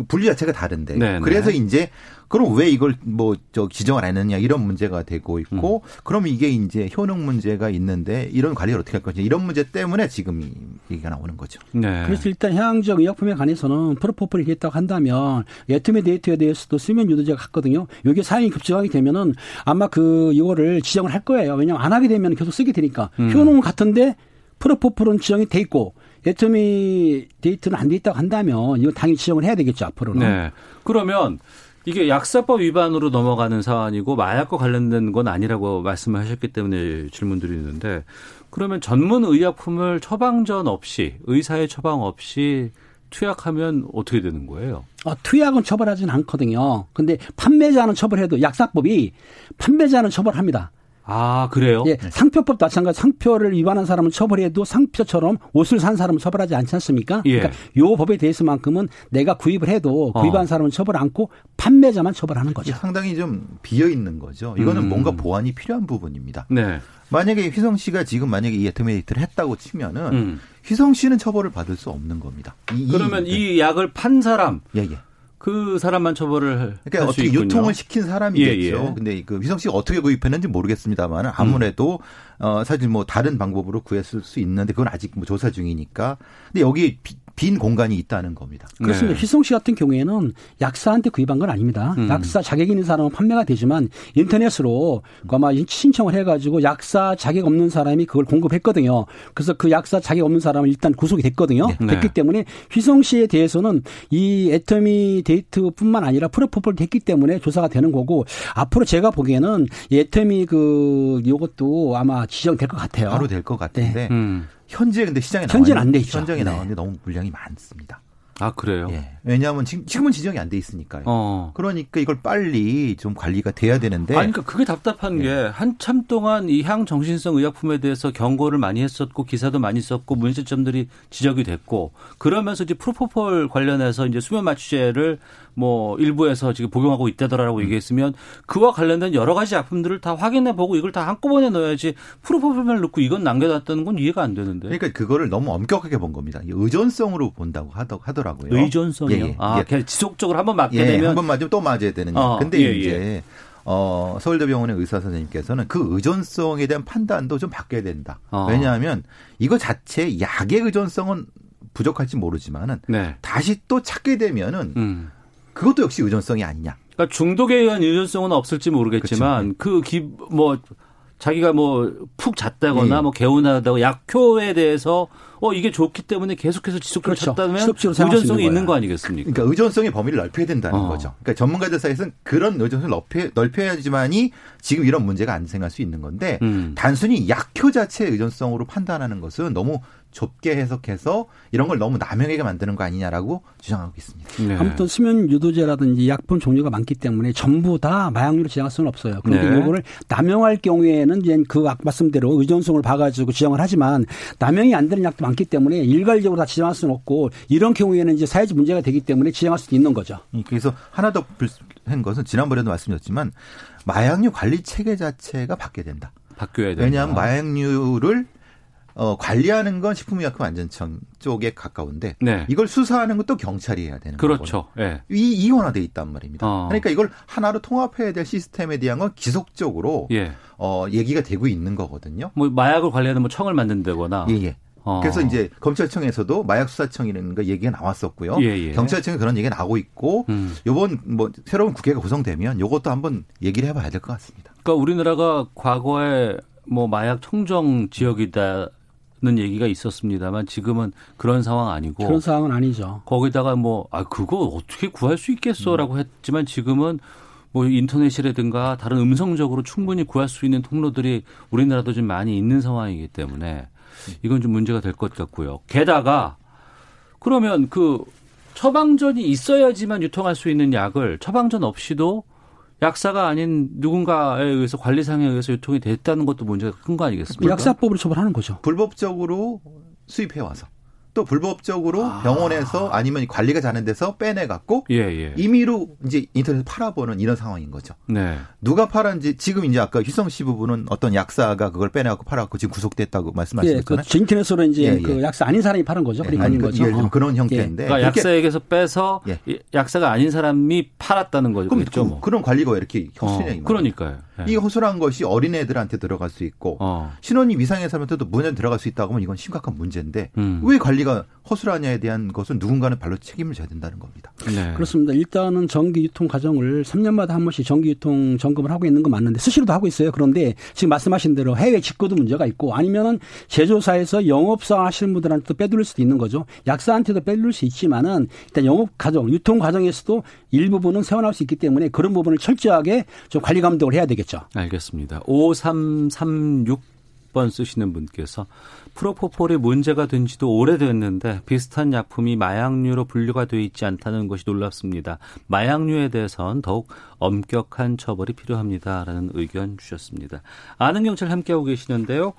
분류 자체가 다른데 네네. 그래서 이제 그럼 왜 이걸 뭐저 지정을 안 했느냐 이런 문제가 되고 있고 음. 그럼 이게 이제 효능 문제가 있는데 이런 관리를 어떻게 할 거냐 이런 문제 때문에 지금 이 얘기가 나오는 거죠. 네. 그래서 일단 향적 의약품에 관해서는 프로포폴이 있다고 한다면 에트메데이트에 대해서도 수면 유도제가 같거든요. 이게 사용이 급증하게 되면은 아마 그 이거를 지정을 할 거예요. 왜냐하면 안 하게 되면 계속 쓰게 되니까 음. 효능은 같은데 프로포폴은 지정이 돼 있고 애터미 데이트는 안 돼 있다고 한다면 이거 당연히 지정을 해야 되겠죠 앞으로는. 네. 그러면 이게 약사법 위반으로 넘어가는 사안이고 마약과 관련된 건 아니라고 말씀을 하셨기 때문에 질문 드리는데 그러면 전문 의약품을 처방전 없이 의사의 처방 없이 투약하면 어떻게 되는 거예요? 아, 투약은 처벌하지는 않거든요. 근데 판매자는 처벌해도 약사법이 판매자는 처벌합니다. 아, 그래요? 예, 상표법도 마찬가지 상표를 위반한 사람은 처벌해도 상표처럼 옷을 산 사람은 처벌하지 않지 않습니까? 예. 그러니까 요 법에 대해서만큼은 내가 구입을 해도 어. 구입한 사람은 처벌 않고 판매자만 처벌하는 거죠. 상당히 좀 비어 있는 거죠. 이거는 음. 뭔가 보완이 필요한 부분입니다. 네. 만약에 휘성 씨가 지금 만약에 이 애터미네이트를 했다고 치면은 음. 휘성 씨는 처벌을 받을 수 없는 겁니다. 이, 그러면 이, 이 약을 판 사람 예, 예. 그 사람만 처벌을 그러니까 어떻게 유통을 시킨 사람이겠죠. 예, 예. 근데 그 위성 씨가 어떻게 구입했는지 모르겠습니다만 아무래도 음. 어 사실 뭐 다른 방법으로 구했을 수 있는데 그건 아직 뭐 조사 중이니까. 근데 여기 빈 공간이 있다는 겁니다. 그렇습니다. 네. 희성 씨 같은 경우에는 약사한테 구입한 건 아닙니다. 음. 약사 자격 있는 사람은 판매가 되지만 인터넷으로 아마 신청을 해가지고 약사 자격 없는 사람이 그걸 공급했거든요. 그래서 그 약사 자격 없는 사람은 일단 구속이 됐거든요. 네. 됐기 때문에 휘성 씨에 대해서는 이 애터미 데이트뿐만 아니라 프로포폴 됐기 때문에 조사가 되는 거고 앞으로 제가 보기에는 이 애터미 그 요것도 아마 지정될 것 같아요. 바로 될 것 같은데. 네. 음. 현재 근데 시장에 현재는 안 돼 있죠. 현장에 네. 나왔는데 너무 물량이 많습니다. 아 그래요? 예. 왜냐하면 지금 지금 은 지정이 안 돼 있으니까요. 어. 그러니까 이걸 빨리 좀 관리가 돼야 되는데. 아니 그러니까 그게 답답한 예. 게 한참 동안 이 향정신성 의약품에 대해서 경고를 많이 했었고 기사도 많이 썼고 문제점들이 지적이 됐고 그러면서 이제 프로포폴 관련해서 이제 수면 마취제를 뭐 일부에서 지금 복용하고 있다더라라고 음. 얘기했으면 그와 관련된 여러 가지 약품들을 다 확인해 보고 이걸 다 한꺼번에 넣어야지 프로포폴만 넣고 이건 남겨놨다는 건 이해가 안 되는데. 그러니까 그거를 너무 엄격하게 본 겁니다. 의존성으로 본다고 하더라고요. 의존성 예, 예. 아, 예. 지속적으로 한번 맞게 예, 되면 한 번 맞으면 또 맞아야 되는. 어, 근데 예, 이제 예. 어, 서울대병원의 의사 선생님께서는 그 의존성에 대한 판단도 좀 바뀌어야 된다. 어. 왜냐하면 이거 자체 약의 의존성은 부족할지 모르지만은 네. 다시 또 찾게 되면은 음. 그것도 역시 의존성이 아니냐. 그러니까 중독에 의한 의존성은 없을지 모르겠지만 그기뭐 자기가 뭐 푹 잤다거나 예. 뭐 개운하다고 약효에 대해서 어 이게 좋기 때문에 계속해서 지속적으로 그렇죠. 잤다면 의존성이 있는 거 아니겠습니까? 그러니까 의존성의 범위를 넓혀야 된다는 어. 거죠. 그러니까 전문가들 사이에서는 그런 의존성을 넓혀, 넓혀야지만이 지금 이런 문제가 안 생길 수 있는 건데 음. 단순히 약효 자체의 의존성으로 판단하는 것은 너무 좁게 해석해서 이런 걸 너무 남용하게 만드는 거 아니냐라고 주장하고 있습니다. 네. 아무튼 수면 유도제라든지 약품 종류가 많기 때문에 전부 다 마약류로 지정할 수는 없어요. 그런데 네. 이거를 남용할 경우에는 이제 그 말씀대로 의존성을 봐가지고 지정을 하지만 남용이 안 되는 약도 많기 때문에 일괄적으로 다 지정할 수는 없고 이런 경우에는 이제 사회적 문제가 되기 때문에 지정할 수도 있는 거죠. 그래서 하나 더 불한 것은 지난번에도 말씀드렸지만 마약류 관리 체계 자체가 바뀌어야 된다. 바뀌어야 된다. 왜냐하면 마약류를 어, 관리하는 건 식품의약품 안전청 쪽에 가까운데 네. 이걸 수사하는 것도 경찰이 해야 되는 그렇죠. 네. 이 이원화돼 있단 말입니다. 어. 그러니까 이걸 하나로 통합해야 될 시스템에 대한 건 지속적으로 예. 어, 얘기가 되고 있는 거거든요. 뭐 마약을 관리하는 뭐 청을 만든다거나. 예, 예. 어. 그래서 이제 검찰청에서도 마약수사청이라는 거 얘기가 나왔었고요. 예, 예. 경찰청에 그런 얘기가 나오고 있고 음. 요번 뭐 새로운 국회가 구성되면 요것도 한번 얘기를 해봐야 될 것 같습니다. 그러니까 우리나라가 과거에 뭐 마약 청정 지역이다 는 얘기가 있었습니다만 지금은 그런 상황 아니고 그런 상황은 아니죠. 거기다가 뭐 아 그거 어떻게 구할 수 있겠어라고 음. 했지만 지금은 뭐 인터넷이라든가 다른 음성적으로 충분히 구할 수 있는 통로들이 우리나라도 좀 많이 있는 상황이기 때문에 이건 좀 문제가 될 것 같고요. 게다가 그러면 그 처방전이 있어야지만 유통할 수 있는 약을 처방전 없이도 약사가 아닌 누군가에 의해서 관리상에 의해서 유통이 됐다는 것도 문제가 큰 거 아니겠습니까? 약사법으로 처벌하는 거죠. 불법적으로 수입해 와서 또 불법적으로 아. 병원에서 아니면 관리가 자는 데서 빼내 갖고 예, 예. 임의로 이제 인터넷 팔아보는 이런 상황인 거죠. 네. 누가 팔았는지 지금 이제 아까 희성 씨 부분은 어떤 약사가 그걸 빼내 갖고 팔아갖고 지금 구속됐다고 말씀하셨잖아요. 예, 그 인터넷으로 이제 예, 예. 그 약사 아닌 사람이 파는 거죠. 예, 아니, 그, 거죠. 예, 그런 형태인데. 그러니까 약사에게서 빼서 예. 약사가 아닌 사람이 팔았다는 거죠. 그럼 그, 뭐. 그런 관리가 왜 이렇게 허술해? 어, 그러니까요. 네. 이 허술한 것이 어린애들한테 들어갈 수 있고 어. 신혼이 위상의 사람한테도 문에 들어갈 수 있다고 하면 이건 심각한 문제인데 음. 왜 관리가 허술하냐에 대한 것은 누군가는 발로 책임을 져야 된다는 겁니다. 네. 그렇습니다. 일단은 전기 유통 과정을 3년마다 한 번씩 전기 유통 점검을 하고 있는 건 맞는데 수시로도 하고 있어요. 그런데 지금 말씀하신 대로 해외 직구도 문제가 있고 아니면은 제조사에서 영업사 하시는 분들한테도 빼돌릴 수도 있는 거죠. 약사한테도 빼돌릴 수 있지만은 일단 영업 과정, 유통 과정에서도 일부분은 세워나올 수 있기 때문에 그런 부분을 철저하게 좀 관리 감독을 해야 되겠죠. 알겠습니다. 5336번 쓰시는 분께서 프로포폴이 문제가 된 지도 오래됐는데 비슷한 약품이 마약류로 분류가 되어 있지 않다는 것이 놀랍습니다. 마약류에 대해선 더욱 엄격한 처벌이 필요합니다라는 의견 주셨습니다. 아는 경찰 함께하고 계시는데요.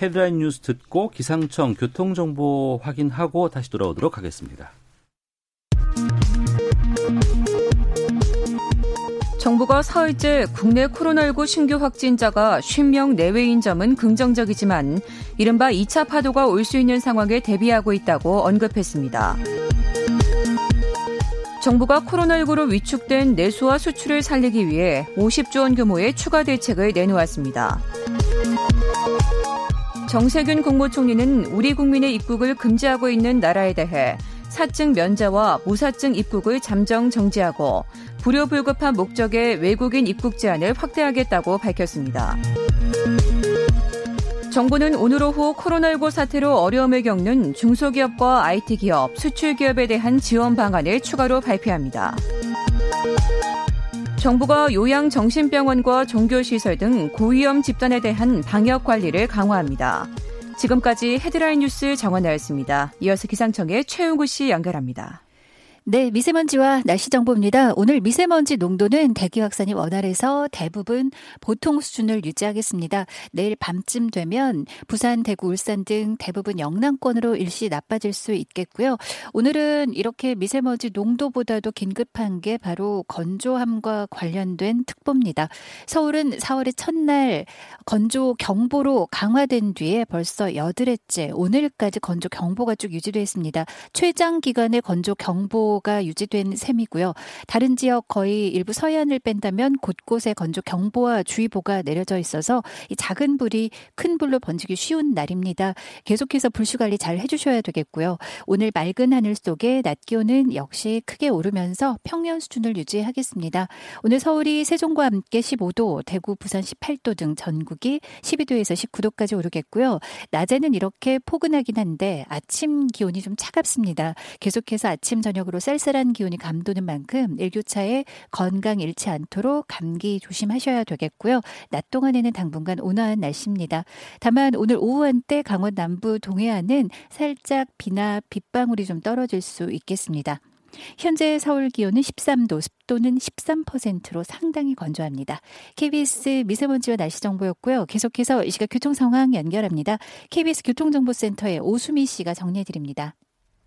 헤드라인 뉴스 듣고 기상청 교통정보 확인하고 다시 돌아오도록 하겠습니다. 정부가 사흘째 국내 코로나19 신규 확진자가 50명 내외인 점은 긍정적이지만 이른바 2차 파도가 올 수 있는 상황에 대비하고 있다고 언급했습니다. 정부가 코로나19로 위축된 내수와 수출을 살리기 위해 50조 원 규모의 추가 대책을 내놓았습니다. 정세균 국무총리는 우리 국민의 입국을 금지하고 있는 나라에 대해 사증 면제와 무사증 입국을 잠정 정지하고 불효불급한 목적의 외국인 입국 제한을 확대하겠다고 밝혔습니다. 정부는 오늘 오후 코로나19 사태로 어려움을 겪는 중소기업과 IT기업, 수출기업에 대한 지원 방안을 추가로 발표합니다. 정부가 요양정신병원과 종교시설 등 고위험 집단에 대한 방역 관리를 강화합니다. 지금까지 헤드라인 뉴스 정원나였습니다. 이어서 기상청의 최용구 씨 연결합니다. 네, 미세먼지와 날씨 정보입니다. 오늘 미세먼지 농도는 대기 확산이 원활해서 대부분 보통 수준을 유지하겠습니다. 내일 밤쯤 되면 부산, 대구, 울산 등 대부분 영남권으로 일시 나빠질 수 있겠고요. 오늘은 이렇게 미세먼지 농도보다도 긴급한 게 바로 건조함과 관련된 특보입니다. 서울은 4월의 첫날 건조 경보로 강화된 뒤에 벌써 여드레째 오늘까지 건조 경보가 쭉 유지되어 있습니다. 최장 기간의 건조 경보 경보가 유지된 셈이고요. 다른 지역 거의 일부 서해안을 뺀다면 곳곳에 건조 경보와 주의보가 내려져 있어서 이 작은 불이 큰 불로 번지기 쉬운 날입니다. 계속해서 불수 관리 잘 해주셔야 되겠고요. 오늘 맑은 하늘 속에 낮 기온은 역시 크게 오르면서 평년 수준을 유지하겠습니다. 오늘 서울이 세종과 함께 15도, 대구, 부산 18도 등 전국이 12도에서 19도까지 오르겠고요. 낮에는 이렇게 포근하긴 한데 아침 기온이 좀 차갑습니다. 계속해서 아침 저녁으로 쌀쌀한 기온이 감도는 만큼 일교차에 건강 잃지 않도록 감기 조심하셔야 되겠고요. 낮 동안에는 당분간 온화한 날씨입니다. 다만 오늘 오후 한때 강원 남부 동해안은 살짝 비나 빗방울이 좀 떨어질 수 있겠습니다. 현재 서울 기온은 13도, 습도는 13%로 상당히 건조합니다. KBS 미세먼지와 날씨 정보였고요. 계속해서 이 시각 교통 상황 연결합니다. KBS 교통정보센터의 오수미 씨가 정리해 드립니다.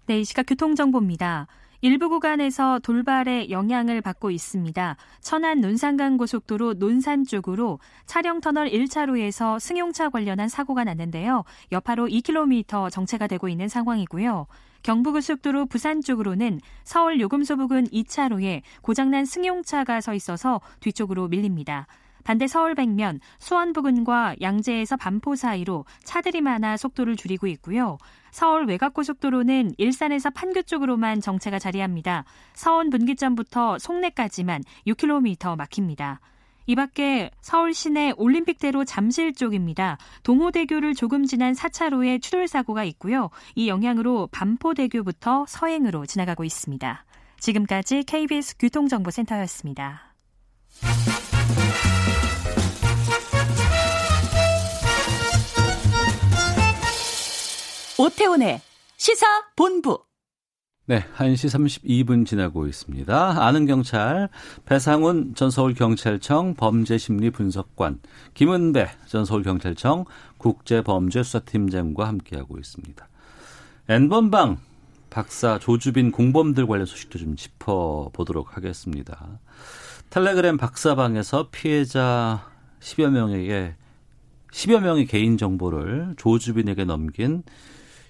네, 이 시각 교통정보입니다. 일부 구간에서 돌발의 영향을 받고 있습니다. 천안 논산간 고속도로 논산 쪽으로 차량 터널 1차로에서 승용차 관련한 사고가 났는데요. 여파로 2km 정체가 되고 있는 상황이고요. 경부고속도로 부산 쪽으로는 서울 요금소 부근 2차로에 고장난 승용차가 서 있어서 뒤쪽으로 밀립니다. 반대 서울 백면 수원 부근과 양재에서 반포 사이로 차들이 많아 속도를 줄이고 있고요. 서울 외곽고속도로는 일산에서 판교 쪽으로만 정체가 자리합니다. 서원 분기점부터 송내까지만 6km 막힙니다. 이 밖에 서울 시내 올림픽대로 잠실 쪽입니다. 동호대교를 조금 지난 4차로에 추돌 사고가 있고요. 이 영향으로 반포대교부터 서행으로 지나가고 있습니다. 지금까지 KBS 교통정보센터였습니다. 오태훈의 시사 본부. 네, 1시 32분 지나고 있습니다. 아는 경찰 배상훈 전 서울 경찰청 범죄심리 분석관, 김은배 전 서울 경찰청 국제범죄수사팀장과 함께하고 있습니다. N번방 박사 조주빈 공범들 관련 소식도 좀 짚어보도록 하겠습니다. 텔레그램 박사방에서 피해자 10여 명에게 10여 명의 개인 정보를 조주빈에게 넘긴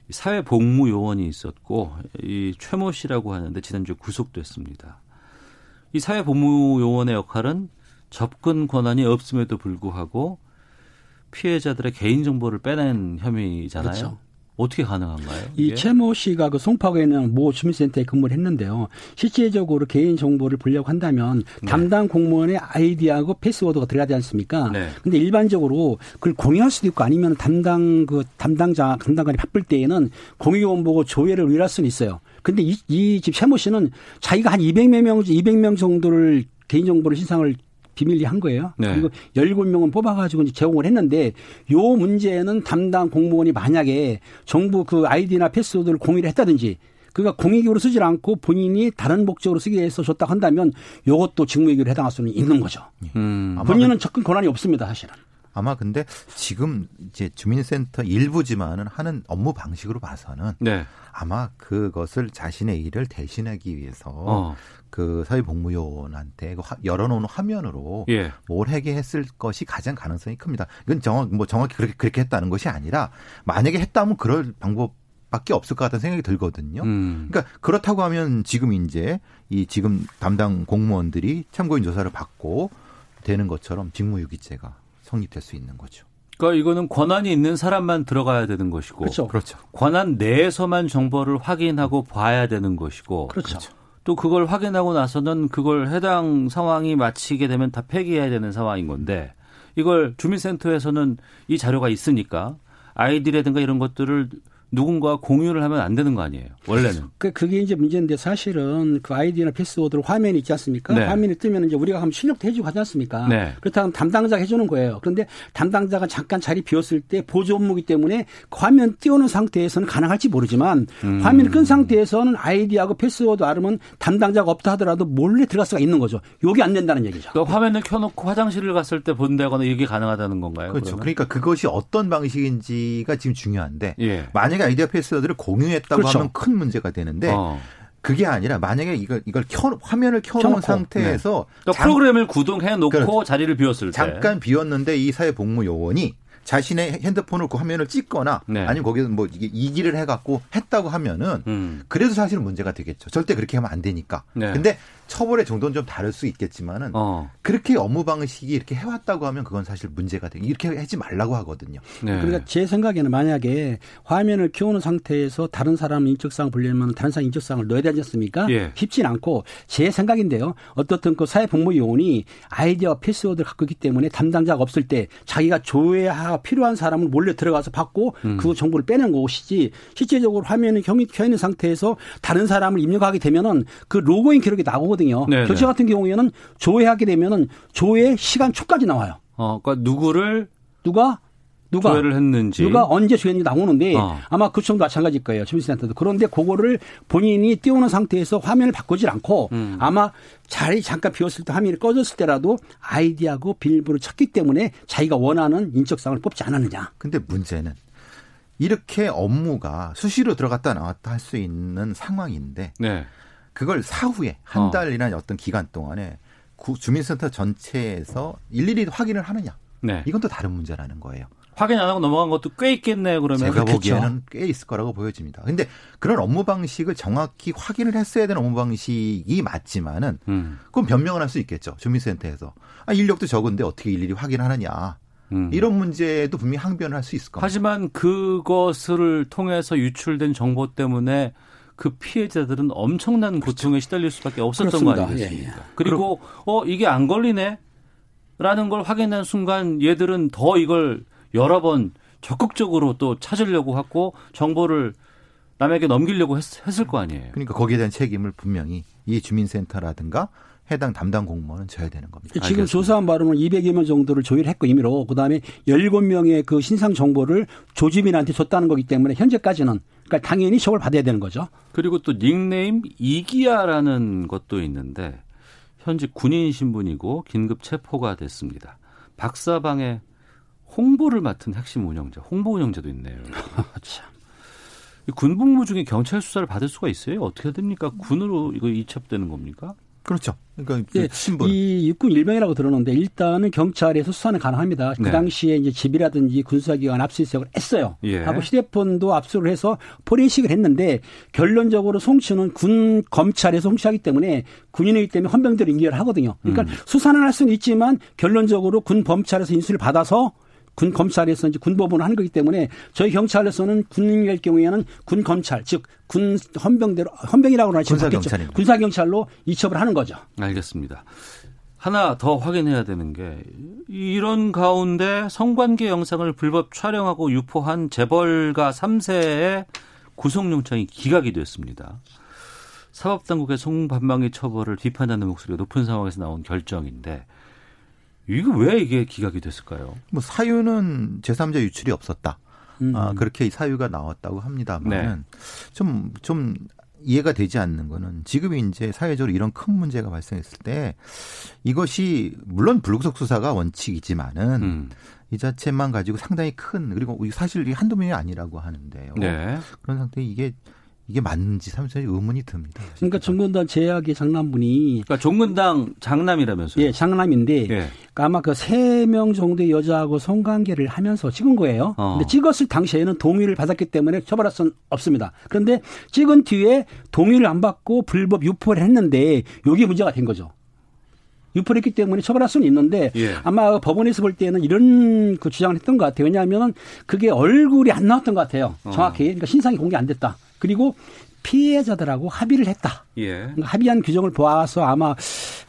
사회복무 요원이 있었고 이 최모 씨라고 하는데 지난주 구속됐습니다. 이 사회복무 요원의 역할은 접근 권한이 없음에도 불구하고 피해자들의 개인 정보를 빼낸 혐의잖아요. 그렇죠. 어떻게 가능한가요? 이 최모 씨가 그 송파구에 있는 모 주민센터에 근무를 했는데요. 실질적으로 개인 정보를 보려고 한다면 네. 담당 공무원의 아이디하고 패스워드가 들어가지 않습니까? 네. 근데 일반적으로 그걸 공유할 수도 있고 아니면 담당 그 담당자 담당관이 바쁠 때에는 공유 원 보고 조회를 의뢰할 수는 있어요. 근데 이집 최모 씨는 자기가 한 200명 200명 정도를 개인 정보를 신상을 비밀리 한 거예요. 네. 그리고 17명은 뽑아가지고 이제 제공을 했는데 요 문제는 담당 공무원이 만약에 정부 그 아이디나 패스워드를 공유를 했다든지 그가 공익으로 쓰질 않고 본인이 다른 목적으로 쓰기 위해서 줬다 한다면 요것도 직무유기로 해당할 수는 있는 거죠. 음. 본인은 접근 권한이 없습니다, 사실은. 아마 근데 지금 이제 주민센터 일부지만은 하는 업무 방식으로 봐서는 네. 아마 그것을 자신의 일을 대신하기 위해서 어. 그 사회복무요원한테 그 열어놓은 화면으로 예. 뭘 하게 했을 것이 가장 가능성이 큽니다. 이건 정확 뭐 정확히 그렇게 그렇게 했다는 것이 아니라 만약에 했다면 그럴 방법 밖에 없을 것 같다는 생각이 들거든요. 음. 그러니까 그렇다고 하면 지금 이제 이 지금 담당 공무원들이 참고인 조사를 받고 되는 것처럼 직무유기죄가 성립될 수 있는 거죠. 그러니까 이거는 권한이 있는 사람만 들어가야 되는 것이고, 그렇죠. 그렇죠. 권한 내에서만 정보를 확인하고 봐야 되는 것이고, 그렇죠. 또 그걸 확인하고 나서는 그걸 해당 상황이 마치게 되면 다 폐기해야 되는 상황인 건데, 이걸 주민센터에서는 이 자료가 있으니까 아이디라든가 이런 것들을 누군가 공유를 하면 안 되는 거 아니에요? 원래는. 그 그게 이제 문제인데 사실은 그 아이디나 패스워드로 화면이 있지 않습니까? 네. 화면이 뜨면 이제 우리가 하면 출력도 해주고 하지 않습니까? 네. 그렇다면 담당자가 해주는 거예요. 그런데 담당자가 잠깐 자리 비웠을 때 보조 업무기 때문에 그 화면 띄우는 상태에서는 가능할지 모르지만 음. 화면을 끈 상태에서는 아이디하고 패스워드 알으면 담당자가 없다 하더라도 몰래 들어갈 수가 있는 거죠. 요게 안 된다는 얘기죠. 그 화면을 켜놓고 화장실을 갔을 때 본다거나 이게 가능하다는 건가요? 그렇죠. 그러면? 그러니까 그것이 어떤 방식인지가 지금 중요한데 예. 만약에 아이디어 패스워드를 공유했다고 그렇죠. 하면 큰 문제가 되는데 어. 그게 아니라 만약에 이걸 이걸 켜 화면을 켜놓은 상태에서 네. 그러니까 프로그램을 구동해 놓고 그렇죠. 자리를 비웠을 때 잠깐 비웠는데 이 사회복무 요원이 자신의 핸드폰을 그 화면을 찍거나 네. 아니면 거기서 뭐 이게 이기를 해갖고 했다고 하면은 음. 그래도 사실은 문제가 되겠죠. 절대 그렇게 하면 안 되니까. 네. 근데 처벌의 정도는 좀 다를 수 있겠지만은 어. 그렇게 업무 방식이 이렇게 해왔다고 하면 그건 사실 문제가 되고 이렇게 하지 말라고 하거든요. 네. 그러니까 제 생각에는 만약에 화면을 키우는 상태에서 다른 사람 인적사항 보려면 다른 사람 인적사항을 넣어야 되지 않습니까? 예. 쉽진 않고 제 생각인데요. 어떻든 그 사회복무요원이 아이디어 패스워드를 갖고 있기 때문에 담당자가 없을 때 자기가 조회가 필요한 사람을 몰래 들어가서 받고 음. 그 정보를 빼낸 것이지 실제적으로 화면이 켜 있는 상태에서 다른 사람을 입력하게 되면은 그 로그인 기록이 나오고 나오거든요. 네네. 결제 같은 경우에는 조회하게 되면은 조회 시간 초까지 나와요. 어, 그러니까 누구를 누가 누가 조회를 했는지 누가 언제 조회했는지 나오는데 어. 아마 그쪽도 마찬가지일 거예요. 주민센터도 그런데 그거를 본인이 띄우는 상태에서 화면을 바꾸질 않고 음. 아마 자리 잠깐 비웠을 때 화면이 꺼졌을 때라도 아이디하고 비밀번호를 쳤기 때문에 자기가 원하는 인적사항을 뽑지 않았느냐. 근데 문제는 이렇게 업무가 수시로 들어갔다 나왔다 할 수 있는 상황인데 네. 그걸 사후에 한 어. 달이나 어. 떤 기간 동안에 주민센터 전체에서 일일이 확인을 하느냐. 네. 이건 또 다른 문제라는 거예요. 확인 안 하고 넘어간 것도 꽤 있겠네요, 그러면. 제가. 보기에는 꽤 있을 거라고 보여집니다. 근데 그런 업무 방식을 정확히 확인을 했어야 되는 업무 방식이 맞지만은, 음. 그건 변명을 할 수 있겠죠. 주민센터에서. 아, 인력도 적은데 어떻게 일일이 확인하느냐. 음. 이런 문제도 분명히 항변을 할 수 있을 겁니다. 하지만 그것을 통해서 유출된 정보 때문에 그 피해자들은 엄청난 고통에 그렇죠. 시달릴 수밖에 없었던 그렇습니다. 거 아니겠습니까? 예, 예. 그리고 어 이게 안 걸리네. 라는 걸 확인한 순간 얘들은 더 이걸 여러 번 적극적으로 또 찾으려고 하고 정보를 남에게 넘기려고 했, 을거 아니에요. 그러니까 거기에 대한 책임을 분명히 이 주민센터라든가 해당 담당 공무원은 져야 되는 겁니다. 지금 알겠습니다. 조사한 바로는 200여 명 정도를 조회를 했고 임의로 그다음에 17명의 그 신상 정보를 조지민한테 줬다는 거기 때문에 현재까지는 그러니까 당연히 처벌 받아야 되는 거죠. 그리고 또 닉네임 이기야라는 것도 있는데 현재 군인 신분이고 긴급 체포가 됐습니다. 박사방의 홍보를 맡은 핵심 운영자, 홍보 운영자도 있네요. 참. 군복무 중에 경찰 수사를 받을 수가 있어요? 어떻게 됩니까? 군으로 이거 이첩되는 겁니까? 그렇죠. 그러니까 예, 신분. 이 육군 일병이라고 들었는데 일단은 경찰에서 수사는 가능합니다. 그 네. 당시에 이제 집이라든지 군수사기관 압수수색을 했어요. 예. 하고 휴대폰도 압수를 해서 포렌식을 했는데 결론적으로 송치는 군 검찰에서 송치하기 때문에 군인이기 때문에 헌병대로 인계를 하거든요. 그러니까 음. 수사는 할 수는 있지만 결론적으로 군 검찰에서 인수를 받아서 군 검찰에서 이제 군법원을 하는 거기 때문에 저희 경찰에서는 군인일 경우에는 군 검찰 즉 군 헌병대로 헌병이라고 하지 군사 경찰 군사 경찰로 이첩을 하는 거죠. 알겠습니다. 하나 더 확인해야 되는 게 이런 가운데 성관계 영상을 불법 촬영하고 유포한 재벌가 3세의 구속영장이 기각이 됐습니다. 사법당국의 성반방위 처벌을 비판하는 목소리가 높은 상황에서 나온 결정인데 이거 왜 이게 기각이 됐을까요? 뭐 사유는 제3자 유출이 없었다. 음. 아, 그렇게 사유가 나왔다고 합니다만 좀좀 네. 좀 이해가 되지 않는 거는 지금 이제 사회적으로 이런 큰 문제가 발생했을 때 이것이 물론 불구속 수사가 원칙이지만은 음. 이 자체만 가지고 상당히 큰 그리고 사실 한두 명이 아니라고 하는데요. 네. 그런 상태에 이게 이게 맞는지 사실 의문이 듭니다. 그러니까 종근당 제약의 장남분이 그러니까 종근당 장남이라면서요? 예, 장남인데 예. 그러니까 아마 그 세 명 정도의 여자하고 성관계를 하면서 찍은 거예요. 어. 근데 찍었을 당시에는 동의를 받았기 때문에 처벌할 수는 없습니다. 그런데 찍은 뒤에 동의를 안 받고 불법 유포를 했는데 여기 문제가 된 거죠. 유포를 했기 때문에 처벌할 수는 있는데 예. 아마 법원에서 볼 때는 이런 그 주장을 했던 것 같아요. 왜냐하면 그게 얼굴이 안 나왔던 것 같아요. 정확히. 어. 그러니까 신상이 공개 안 됐다. 그리고 피해자들하고 합의를 했다. 예. 그러니까 합의한 규정을 보아서 아마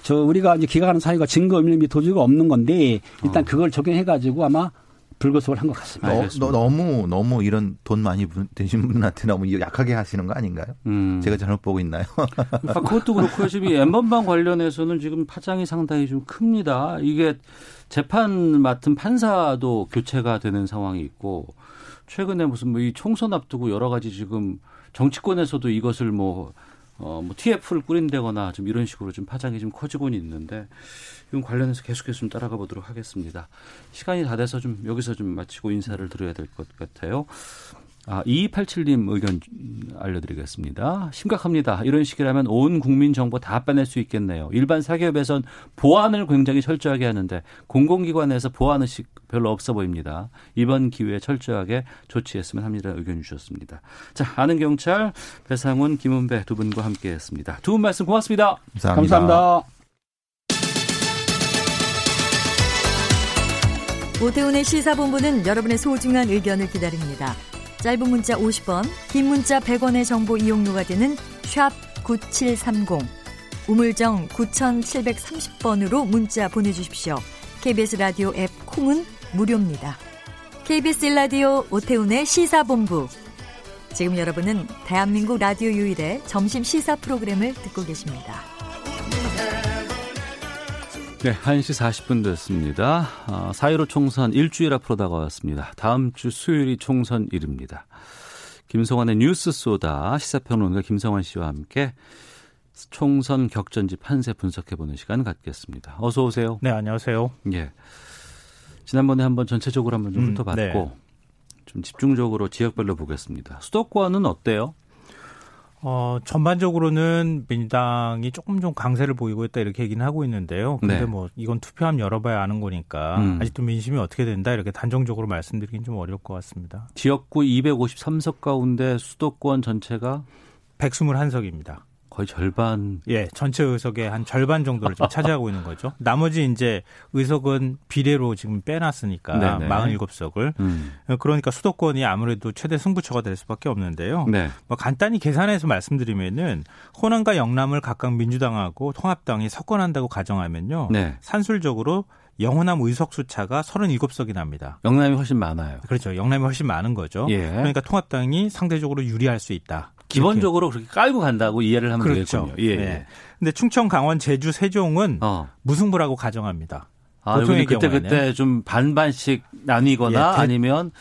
저 우리가 이제 기각하는 사유가 증거 인멸 및 도주가 없는 건데 일단 어. 그걸 적용해 가지고 아마 불구속을 한 것 같습니다. 너, 너무 너무 이런 돈 많이 되신 분한테 너무 약하게 하시는 거 아닌가요? 음. 제가 잘못 보고 있나요? 아, 그것도 그렇고요. 지금 이 엠번방 관련해서는 지금 파장이 상당히 좀 큽니다. 이게 재판 맡은 판사도 교체가 되는 상황이 있고 최근에 무슨 뭐 이 총선 앞두고 여러 가지 지금 정치권에서도 이것을 뭐 어, 뭐 TF를 꾸린다거나 좀 이런 식으로 좀 파장이 좀 커지고는 있는데 이건 관련해서 계속해서 좀 따라가 보도록 하겠습니다. 시간이 다 돼서 좀 여기서 좀 마치고 인사를 드려야 될 것 같아요. 아, 2287님 의견 알려드리겠습니다. 심각합니다. 이런 식이라면 온 국민 정보 다 빼낼 수 있겠네요. 일반 사기업에선 보안을 굉장히 철저하게 하는데 공공기관에서 보안 의식 별로 없어 보입니다. 이번 기회에 철저하게 조치했으면 합니다. 의견 주셨습니다. 자, 아는 경찰 배상훈, 김은배 두 분과 함께했습니다. 두 분 말씀 고맙습니다. 감사합니다. 감사합니다. 오태훈의 시사본부는 여러분의 소중한 의견을 기다립니다. 짧은 문자 50원, 긴 문자 100원의 정보 이용료가 되는 샵 9730, 우물정 9730번으로 문자 보내주십시오. KBS 라디오 앱 콩은 무료입니다. KBS 라디오 오태훈의 시사본부. 지금 여러분은 대한민국 라디오 유일의 점심 시사 프로그램을 듣고 계십니다. 네, 1시 40분 됐습니다. 아, 4.15 총선 일주일 앞으로 다가왔습니다. 다음 주 수요일이 총선일입니다. 김성환의 뉴스 소다 시사평론가 김성환 씨와 함께 총선 격전지 판세 분석해보는 시간 갖겠습니다. 어서 오세요. 네, 안녕하세요. 예. 지난번에 한번 전체적으로 한번 좀 음, 훑어봤고 네. 좀 집중적으로 지역별로 보겠습니다. 수도권은 어때요? 어, 전반적으로는 민주당이 조금 좀 강세를 보이고 있다 이렇게 얘기는 하고 있는데요. 근데 네. 뭐 이건 투표하면 열어봐야 아는 거니까 음. 아직도 민심이 어떻게 된다 이렇게 단정적으로 말씀드리긴 좀 어려울 것 같습니다. 지역구 253석 가운데 수도권 전체가 121석입니다. 거의 절반. 예, 전체 의석의 한 절반 정도를 좀 차지하고 있는 거죠. 나머지 이제 의석은 비례로 지금 빼놨으니까 네네. 47석을. 음. 그러니까 수도권이 아무래도 최대 승부처가 될 수밖에 없는데요. 네. 뭐 간단히 계산해서 말씀드리면은 호남과 영남을 각각 민주당하고 통합당이 석권한다고 가정하면요. 네. 산술적으로 영호남 의석 수 차가 37석이 납니다. 영남이 훨씬 많아요. 그렇죠. 영남이 훨씬 많은 거죠. 예. 그러니까 통합당이 상대적으로 유리할 수 있다. 기본적으로 그렇게 깔고 간다고 이해를 하면 그렇죠. 되겠군요. 예. 네. 근데 충청, 강원, 제주, 세종은 어. 무승부라고 가정합니다. 아, 보통의 그때 경우에는. 그때 좀 반반씩 나뉘거나 예, 대, 아니면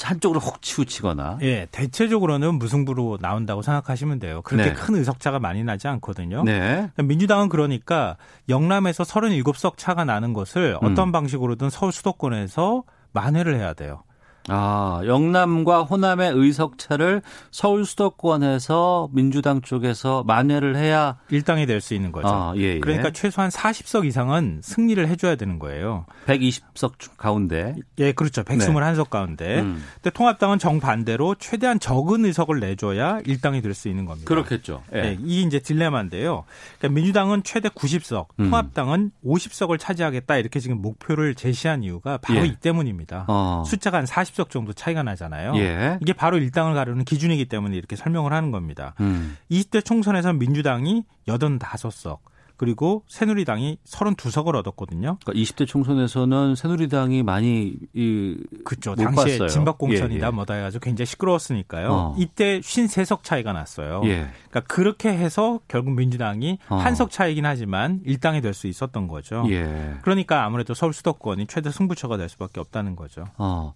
한쪽으로 혹 치우치거나. 예, 대체적으로는 무승부로 나온다고 생각하시면 돼요. 그렇게 네. 큰 의석차가 많이 나지 않거든요. 네. 그러니까 민주당은 그러니까 영남에서 37석 차가 나는 것을 어떤 음. 방식으로든 서울 수도권에서 만회를 해야 돼요. 아, 영남과 호남의 의석차를 서울 수도권에서 민주당 쪽에서 만회를 해야 일당이 될 수 있는 거죠. 아, 예, 예. 그러니까 최소한 40석 이상은 승리를 해줘야 되는 거예요. 120석 가운데. 예, 그렇죠. 121석 네. 가운데. 음. 근데 통합당은 정반대로 최대한 적은 의석을 내줘야 일당이 될 수 있는 겁니다. 그렇겠죠. 예. 네, 이 이제 딜레마인데요. 그러니까 민주당은 최대 90석, 음. 통합당은 50석을 차지하겠다 이렇게 지금 목표를 제시한 이유가 바로 예. 이 때문입니다. 어. 숫자가 한 40. 40석 정도 차이가 나잖아요. 예. 이게 바로 일당을 가르는 기준이기 때문에 이렇게 설명을 하는 겁니다. 음. 20대 총선에서 민주당이 85석, 그리고 새누리당이 32석을 얻었거든요. 그러니까 20대 총선에서는 새누리당이 많이 이 그렇죠. 당시에 봤어요. 진박 공천이다 예, 예. 뭐다 해가지고 굉장히 시끄러웠으니까요. 어. 이때 53석 차이가 났어요. 예. 그러니까 그렇게 해서 결국 민주당이 어. 한석 차이긴 하지만 일당이 될 수 있었던 거죠. 예. 그러니까 아무래도 서울 수도권이 최대 승부처가 될 수밖에 없다는 거죠. 어.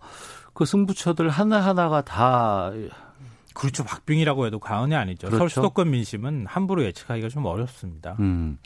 그 승부처들 하나하나가 다 그렇죠. 박빙이라고 해도 과언이 아니죠. 그렇죠? 서울 수도권 민심은 함부로 예측하기가 좀 어렵습니다. 음.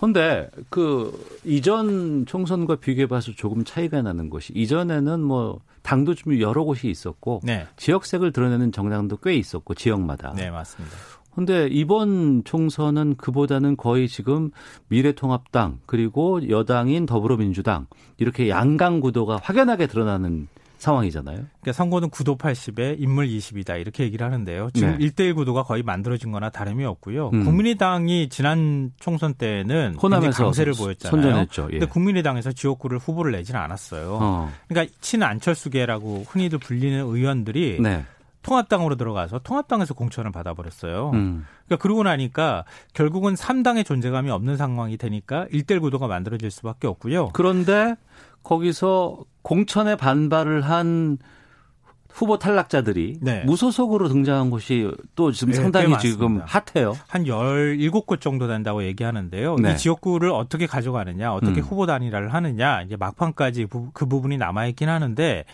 근데 그 이전 총선과 비교해 봐서 조금 차이가 나는 것이 이전에는 뭐 당도 좀 여러 곳이 있었고 네. 지역색을 드러내는 정당도 꽤 있었고 지역마다. 네, 맞습니다. 근데 이번 총선은 그보다는 거의 지금 미래통합당 그리고 여당인 더불어민주당 이렇게 양강 구도가 확연하게 드러나는 상황이잖아요. 그러니까 선거는 구도 80에 인물 20이다 이렇게 얘기를 하는데요. 지금 네. 1대1 구도가 거의 만들어진 거나 다름이 없고요. 음. 국민의당이 지난 총선 때는 호남에서 강세를 보였잖아요. 선전했죠. 예. 근데 국민의당에서 지역구를 후보를 내지는 않았어요. 어. 그러니까 친안철수계라고 흔히들 불리는 의원들이 네. 통합당으로 들어가서 통합당에서 공천을 받아버렸어요. 음. 그러니까 그러고 나니까 결국은 3당의 존재감이 없는 상황이 되니까 일대1 구도가 만들어질 수밖에 없고요. 그런데 거기서 공천에 반발을 한 후보 탈락자들이 네. 무소속으로 등장한 곳이 또 지금 네, 상당히 지금 핫해요. 한 17곳 정도 된다고 얘기하는데요. 네. 이 지역구를 어떻게 가져가느냐, 어떻게 음. 후보 단일화를 하느냐, 이제 막판까지 그 부분이 남아있긴 하는데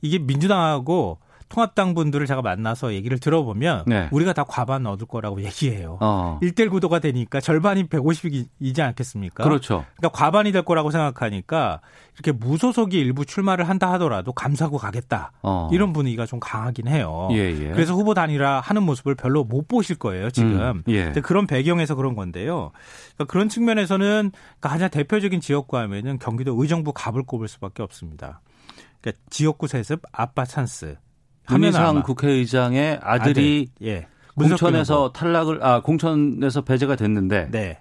이게 민주당하고 통합당 분들을 제가 만나서 얘기를 들어보면 네. 우리가 다 과반 얻을 거라고 얘기해요. 어. 1대1 구도가 되니까 절반이 150이지 않겠습니까? 그렇죠. 그러니까 과반이 될 거라고 생각하니까 이렇게 무소속이 일부 출마를 한다 하더라도 감사하고 가겠다. 어. 이런 분위기가 좀 강하긴 해요. 예, 예. 그래서 후보 단일화 하는 모습을 별로 못 보실 거예요, 지금. 음, 예. 그런 배경에서 그런 건데요. 그러니까 그런 측면에서는 가장 대표적인 지역구 하면은 경기도 의정부 갑을 꼽을 수밖에 없습니다. 그러니까 지역구 세습 아빠 찬스 문희상 국회의장의 아들이 아들, 예. 공천에서 탈락을 아 공천에서 배제가 됐는데 네.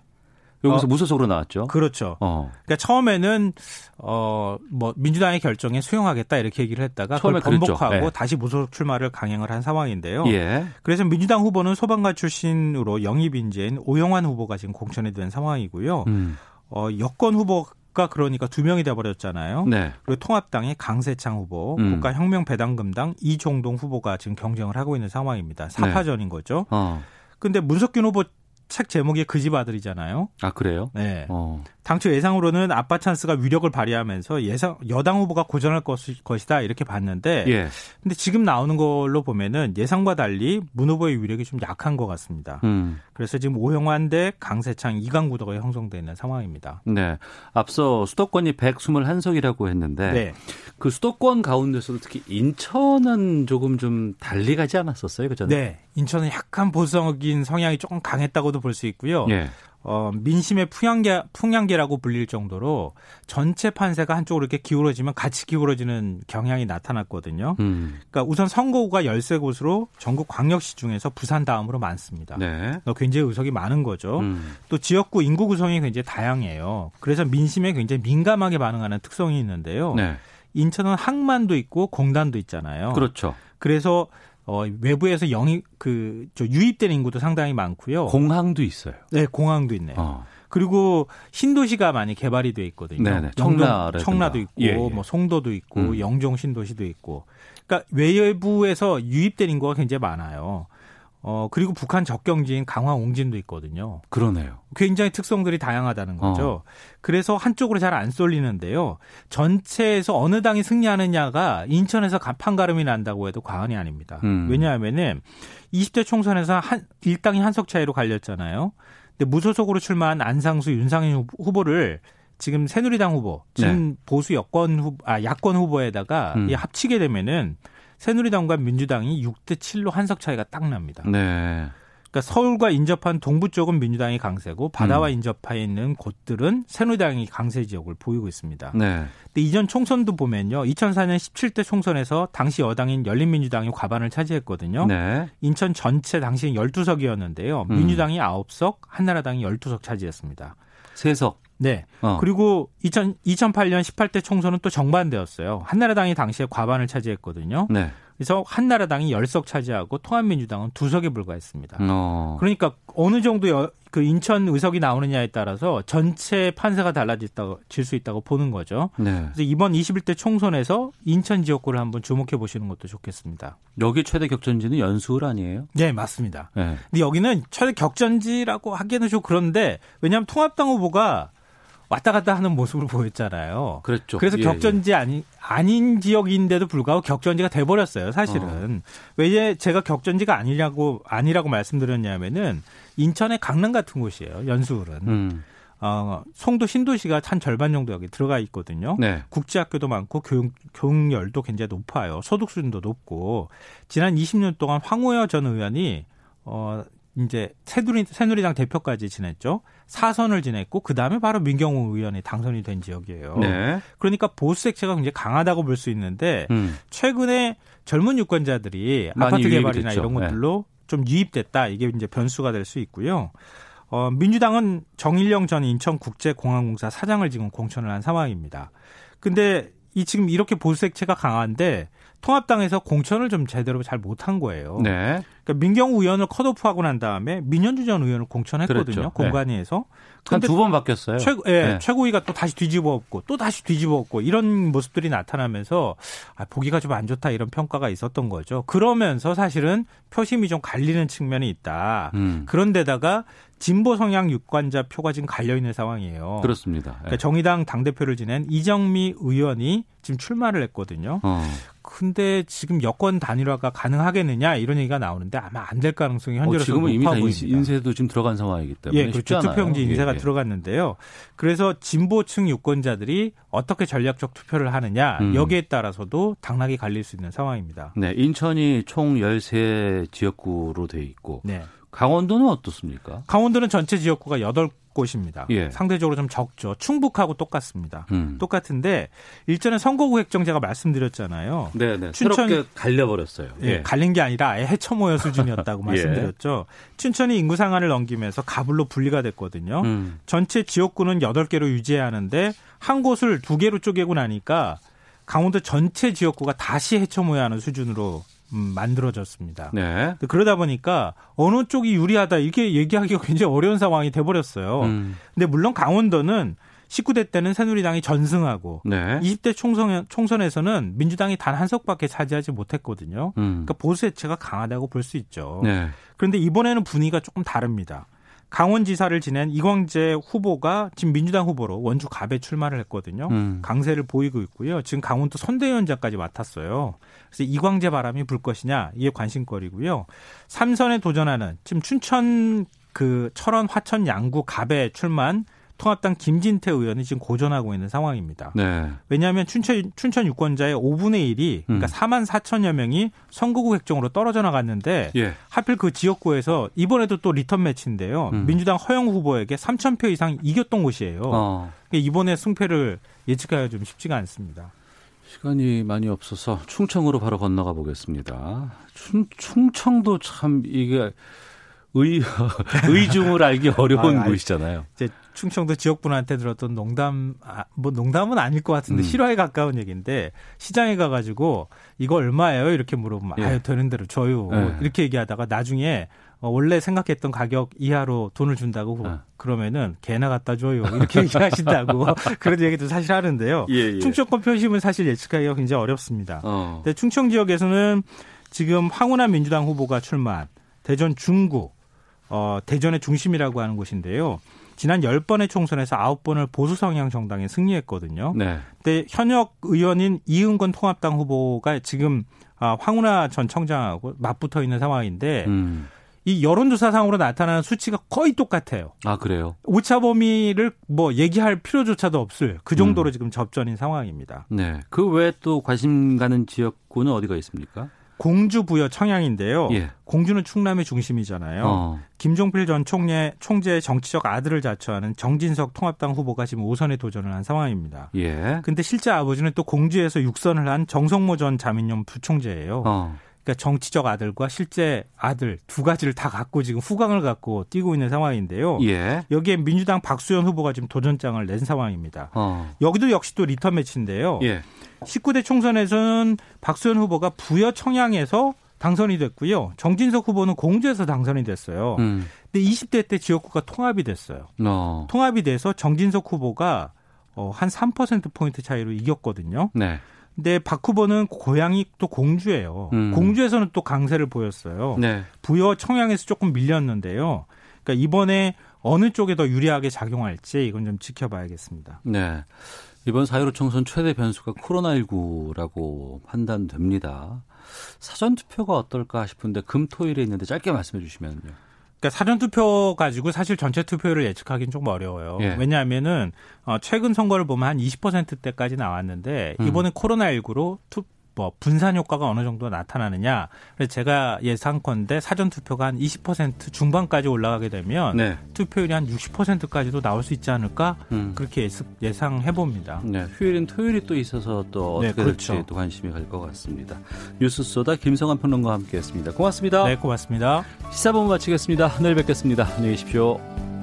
여기서 어, 무소속으로 나왔죠. 그렇죠. 어. 그러니까 처음에는 어 뭐 민주당의 결정에 수용하겠다 이렇게 얘기를 했다가 처음에 그걸 번복하고 네. 다시 무소속 출마를 강행을 한 상황인데요. 예. 그래서 민주당 후보는 소방관 출신으로 영입 인재인 오영환 후보가 지금 공천이 된 상황이고요. 음. 어 여권 후보 국가 그러니까 두 명이 돼버렸잖아요. 네. 그리고 통합당의 강세창 후보, 음. 국가혁명배당금당 이종동 후보가 지금 경쟁을 하고 있는 상황입니다. 사파전인 네. 거죠. 어. 근데 문석균 후보 책 제목이 그 집 아들이잖아요. 아 그래요? 네. 어. 당초 예상으로는 아빠 찬스가 위력을 발휘하면서 예상 여당 후보가 고전할 것이다 이렇게 봤는데, 예. 근데 지금 나오는 걸로 보면은 예상과 달리 문 후보의 위력이 좀 약한 것 같습니다. 음. 그래서 지금 오영환 대 강세창 이강 구도가 형성되어 있는 상황입니다. 네. 앞서 수도권이 121석이라고 했는데, 네. 그 수도권 가운데서도 특히 인천은 조금 좀 달리 가지 않았었어요, 그죠? 네. 인천은 약간 보수적인 성향이 조금 강했다고도 볼 수 있고요. 예. 어, 민심의 풍향계, 풍향계라고 불릴 정도로 전체 판세가 한쪽으로 이렇게 기울어지면 같이 기울어지는 경향이 나타났거든요. 음. 그러니까 우선 선거구가 13곳으로 전국 광역시 중에서 부산 다음으로 많습니다. 네. 굉장히 의석이 많은 거죠. 음. 또 지역구 인구 구성이 굉장히 다양해요. 그래서 민심에 굉장히 민감하게 반응하는 특성이 있는데요. 네. 인천은 항만도 있고 공단도 있잖아요. 그렇죠. 그래서 어, 외부에서 영입, 그, 저 유입된 인구도 상당히 많고요. 공항도 있어요. 네, 공항도 있네요. 어. 그리고 신도시가 많이 개발이 돼 있거든요. 네네. 청라 청라도 있고, 예, 예. 뭐 송도도 있고, 음. 영종 신도시도 있고. 그러니까 외부에서 유입된 인구가 굉장히 많아요. 어, 그리고 북한 적경지인 강화 옹진도 있거든요. 그러네요. 굉장히 특성들이 다양하다는 거죠. 어. 그래서 한쪽으로 잘 안 쏠리는데요. 전체에서 어느 당이 승리하느냐가 인천에서 판가름이 난다고 해도 과언이 아닙니다. 음. 왜냐하면은 20대 총선에서 한, 1당이 한석 차이로 갈렸잖아요. 근데 무소속으로 출마한 안상수, 윤상현 후보를 지금 새누리당 후보, 지금 네. 보수 여권 후, 아, 야권 후보에다가 음. 합치게 되면은 새누리당과 민주당이 6대 7로 한석 차이가 딱 납니다. 네. 그러니까 서울과 인접한 동부 쪽은 민주당이 강세고 바다와 음. 인접해 있는 곳들은 새누리당이 강세 지역을 보이고 있습니다. 네. 근데 이전 총선도 보면요. 2004년 17대 총선에서 당시 여당인 열린민주당이 과반을 차지했거든요. 네. 인천 전체 당시 12석이었는데요. 음. 민주당이 9석, 한나라당이 12석 차지했습니다. 3석. 네. 어. 그리고 2000, 2008년 18대 총선은 또 정반대였어요. 한나라당이 당시에 과반을 차지했거든요. 네. 그래서 한나라당이 10석 차지하고 통합민주당은 2석에 불과했습니다. 어. 그러니까 어느 정도 여, 그 인천 의석이 나오느냐에 따라서 전체 판세가 달라질 수 있다고 보는 거죠. 네. 그래서 이번 21대 총선에서 인천 지역구를 한번 주목해 보시는 것도 좋겠습니다. 여기 최대 격전지는 연수울 아니에요? 네, 맞습니다. 네. 근데 여기는 최대 격전지라고 하기에는 좀 그런데 왜냐하면 통합당 후보가 왔다 갔다 하는 모습을 보였잖아요. 그렇죠. 그래서 예, 격전지 예. 아니 아닌 지역인데도 불구하고 격전지가 돼 버렸어요, 사실은. 어. 왜 제가 격전지가 아니냐고 아니라고 말씀드렸냐면은 인천의 강릉 같은 곳이에요. 연수울은. 음. 어, 송도 신도시가 한 절반 정도 여기 들어가 있거든요. 네. 국제학교도 많고 교육, 교육열도 굉장히 높아요. 소득 수준도 높고 지난 20년 동안 황호여 전 의원이 어, 이제 새누리, 새누리당 대표까지 지냈죠. 사선을 지냈고 그 다음에 바로 민경호 의원이 당선이 된 지역이에요. 네. 그러니까 보수 색채가 굉장히 강하다고 볼 수 있는데 음. 최근에 젊은 유권자들이 아파트 개발이나 됐죠. 이런 것들로 네. 좀 유입됐다. 이게 이제 변수가 될 수 있고요. 어, 민주당은 정일영 전 인천국제공항공사 사장을 지금 공천을 한 상황입니다. 근데 이 지금 이렇게 보수 색채가 강한데 통합당에서 공천을 좀 제대로 잘 못한 거예요. 네. 그러니까 민경우 의원을 컷오프하고 난 다음에 민현주 전 의원을 공천했거든요. 공관위에서. 한두 번 바뀌었어요. 최고, 예, 네. 최고위가 또 다시 뒤집어 엎고 또 다시 뒤집어 엎고 이런 모습들이 나타나면서 아, 보기가 좀 안 좋다 이런 평가가 있었던 거죠. 그러면서 사실은 표심이 좀 갈리는 측면이 있다. 음. 그런데다가 진보 성향 유권자 표가 지금 갈려 있는 상황이에요. 그렇습니다. 그러니까 예. 정의당 당 대표를 지낸 이정미 의원이 지금 출마를 했거든요. 어. 근데 지금 여권 단일화가 가능하겠느냐 이런 얘기가 나오는데 아마 안 될 가능성이 현재로서 어, 지금은 이미 인세, 인세도 지금 들어간 상황이기 때문에 예, 그렇죠. 투표용지 인세가 예, 예. 들어갔는데요. 그래서 진보층 유권자들이 어떻게 전략적 투표를 하느냐 음. 여기에 따라서도 당락이 갈릴 수 있는 상황입니다. 네, 인천이 총 13 지역구로 돼 있고 네. 강원도는 어떻습니까? 강원도는 전체 지역구가 8곳입니다. 예. 상대적으로 좀 적죠. 충북하고 똑같습니다. 음. 똑같은데 일전에 선거구 획정 제가 말씀드렸잖아요. 네, 네. 춘천 갈려버렸어요. 예, 예. 갈린 게 아니라 아예 해처모여 수준이었다고 예. 말씀드렸죠. 춘천이 인구 상한을 넘기면서 가불로 분리가 됐거든요. 음. 전체 지역구는 8개로 유지해야 하는데 한 곳을 두 개로 쪼개고 나니까 강원도 전체 지역구가 다시 해처모여 하는 수준으로 음, 만들어졌습니다. 네. 그러다 보니까 어느 쪽이 유리하다 이게 얘기하기가 굉장히 어려운 상황이 돼버렸어요. 음. 근데 물론 강원도는 19대 때는 새누리당이 전승하고 네. 20대 총선, 총선에서는 민주당이 단 한 석밖에 차지하지 못했거든요. 음. 그러니까 보수 해체가 강하다고 볼 수 있죠. 네. 그런데 이번에는 분위기가 조금 다릅니다. 강원지사를 지낸 이광재 후보가 지금 민주당 후보로 원주 갑에 출마를 했거든요. 음. 강세를 보이고 있고요. 지금 강원도 선대위원장까지 맡았어요. 그래서 이광재 바람이 불 것이냐 이게 관심거리고요. 삼선에 도전하는 지금 춘천 그 철원 화천 양구 갑에 출마한 통합당 김진태 의원이 지금 고전하고 있는 상황입니다. 네. 왜냐하면 춘천, 춘천 유권자의 5분의 1이 그러니까 음. 4만 4천여 명이 선거구 획정으로 떨어져 나갔는데 예. 하필 그 지역구에서 이번에도 또 리턴 매치인데요. 음. 민주당 허영 후보에게 3천 표 이상 이겼던 곳이에요. 어. 그러니까 이번에 승패를 예측하기가 좀 쉽지가 않습니다. 시간이 많이 없어서 충청으로 바로 건너가 보겠습니다. 충, 충청도 참 이게 의, 의중을 알기 어려운 아, 곳이잖아요. 이제 충청도 지역분한테 들었던 농담, 아, 뭐 농담은 아닐 것 같은데 음. 실화에 가까운 얘기인데 시장에 가가지고 이거 얼마예요? 이렇게 물어보면 예. 아유 되는 대로 줘요. 예. 이렇게 얘기하다가 나중에 어, 원래 생각했던 가격 이하로 돈을 준다고 어. 그러면은 개나 갖다 줘요 이렇게 얘기하신다고 그런 얘기도 사실 하는데요. 예, 예. 충청권 표심은 사실 예측하기가 굉장히 어렵습니다. 어. 근데 충청 지역에서는 지금 황운하 민주당 후보가 출마한 대전 중구 어, 대전의 중심이라고 하는 곳인데요. 지난 10번의 총선에서 9번을 보수 성향 정당에 승리했거든요. 네. 근데 현역 의원인 이은건 통합당 후보가 지금 아, 황운하 전 청장하고 맞붙어 있는 상황인데 음. 이 여론조사상으로 나타나는 수치가 거의 똑같아요. 아 그래요? 오차 범위를 뭐 얘기할 필요조차도 없을 그 정도로 음. 지금 접전인 상황입니다. 네. 그 외에 또 관심 가는 지역구는 어디가 있습니까? 공주 부여 청양인데요. 예. 공주는 충남의 중심이잖아요. 어. 김종필 전 총재, 총재의 정치적 아들을 자처하는 정진석 통합당 후보가 지금 5선에 도전을 한 상황입니다. 예. 근데 실제 아버지는 또 공주에서 6선을 한 정석모 전 자민련 부총재예요. 어. 그러니까 정치적 아들과 실제 아들 두 가지를 다 갖고 지금 후광을 갖고 뛰고 있는 상황인데요. 예. 여기에 민주당 박수현 후보가 지금 도전장을 낸 상황입니다. 어. 여기도 역시 또 리턴 매치인데요. 예. 19대 총선에서는 박수현 후보가 부여 청양에서 당선이 됐고요. 정진석 후보는 공주에서 당선이 됐어요. 음. 근데 20대 때 지역구가 통합이 됐어요. 어. 통합이 돼서 정진석 후보가 어, 한 3%포인트 차이로 이겼거든요. 네. 근데 박 후보는 고향이 또 공주예요. 음. 공주에서는 또 강세를 보였어요. 네. 부여 청양에서 조금 밀렸는데요. 그러니까 이번에 어느 쪽에 더 유리하게 작용할지 이건 좀 지켜봐야겠습니다. 네. 이번 4.15 총선 최대 변수가 코로나19라고 판단됩니다. 사전투표가 어떨까 싶은데 금, 토일에 있는데 짧게 말씀해 주시면요. 그러니까 사전 투표 가지고 사실 전체 투표율을 예측하기는 좀 어려워요. 예. 왜냐하면은 어 최근 선거를 보면 한 20%대까지 나왔는데 음. 이번에 코로나 19로 투, 뭐 분산 효과가 어느 정도 나타나느냐. 그래서 제가 예상컨대 사전 투표가 한 20% 중반까지 올라가게 되면 네. 투표율이 한 60%까지도 나올 수 있지 않을까 음. 그렇게 예상해 봅니다. 네, 휴일은 토요일이 또 있어서 또 네, 어떻게 네, 그렇죠. 될지 또 관심이 갈 것 같습니다. 뉴스 소다 김성환 평론가와 함께했습니다. 고맙습니다. 네, 고맙습니다. 시사본 마치겠습니다. 내일 뵙겠습니다. 안녕히 계십시오.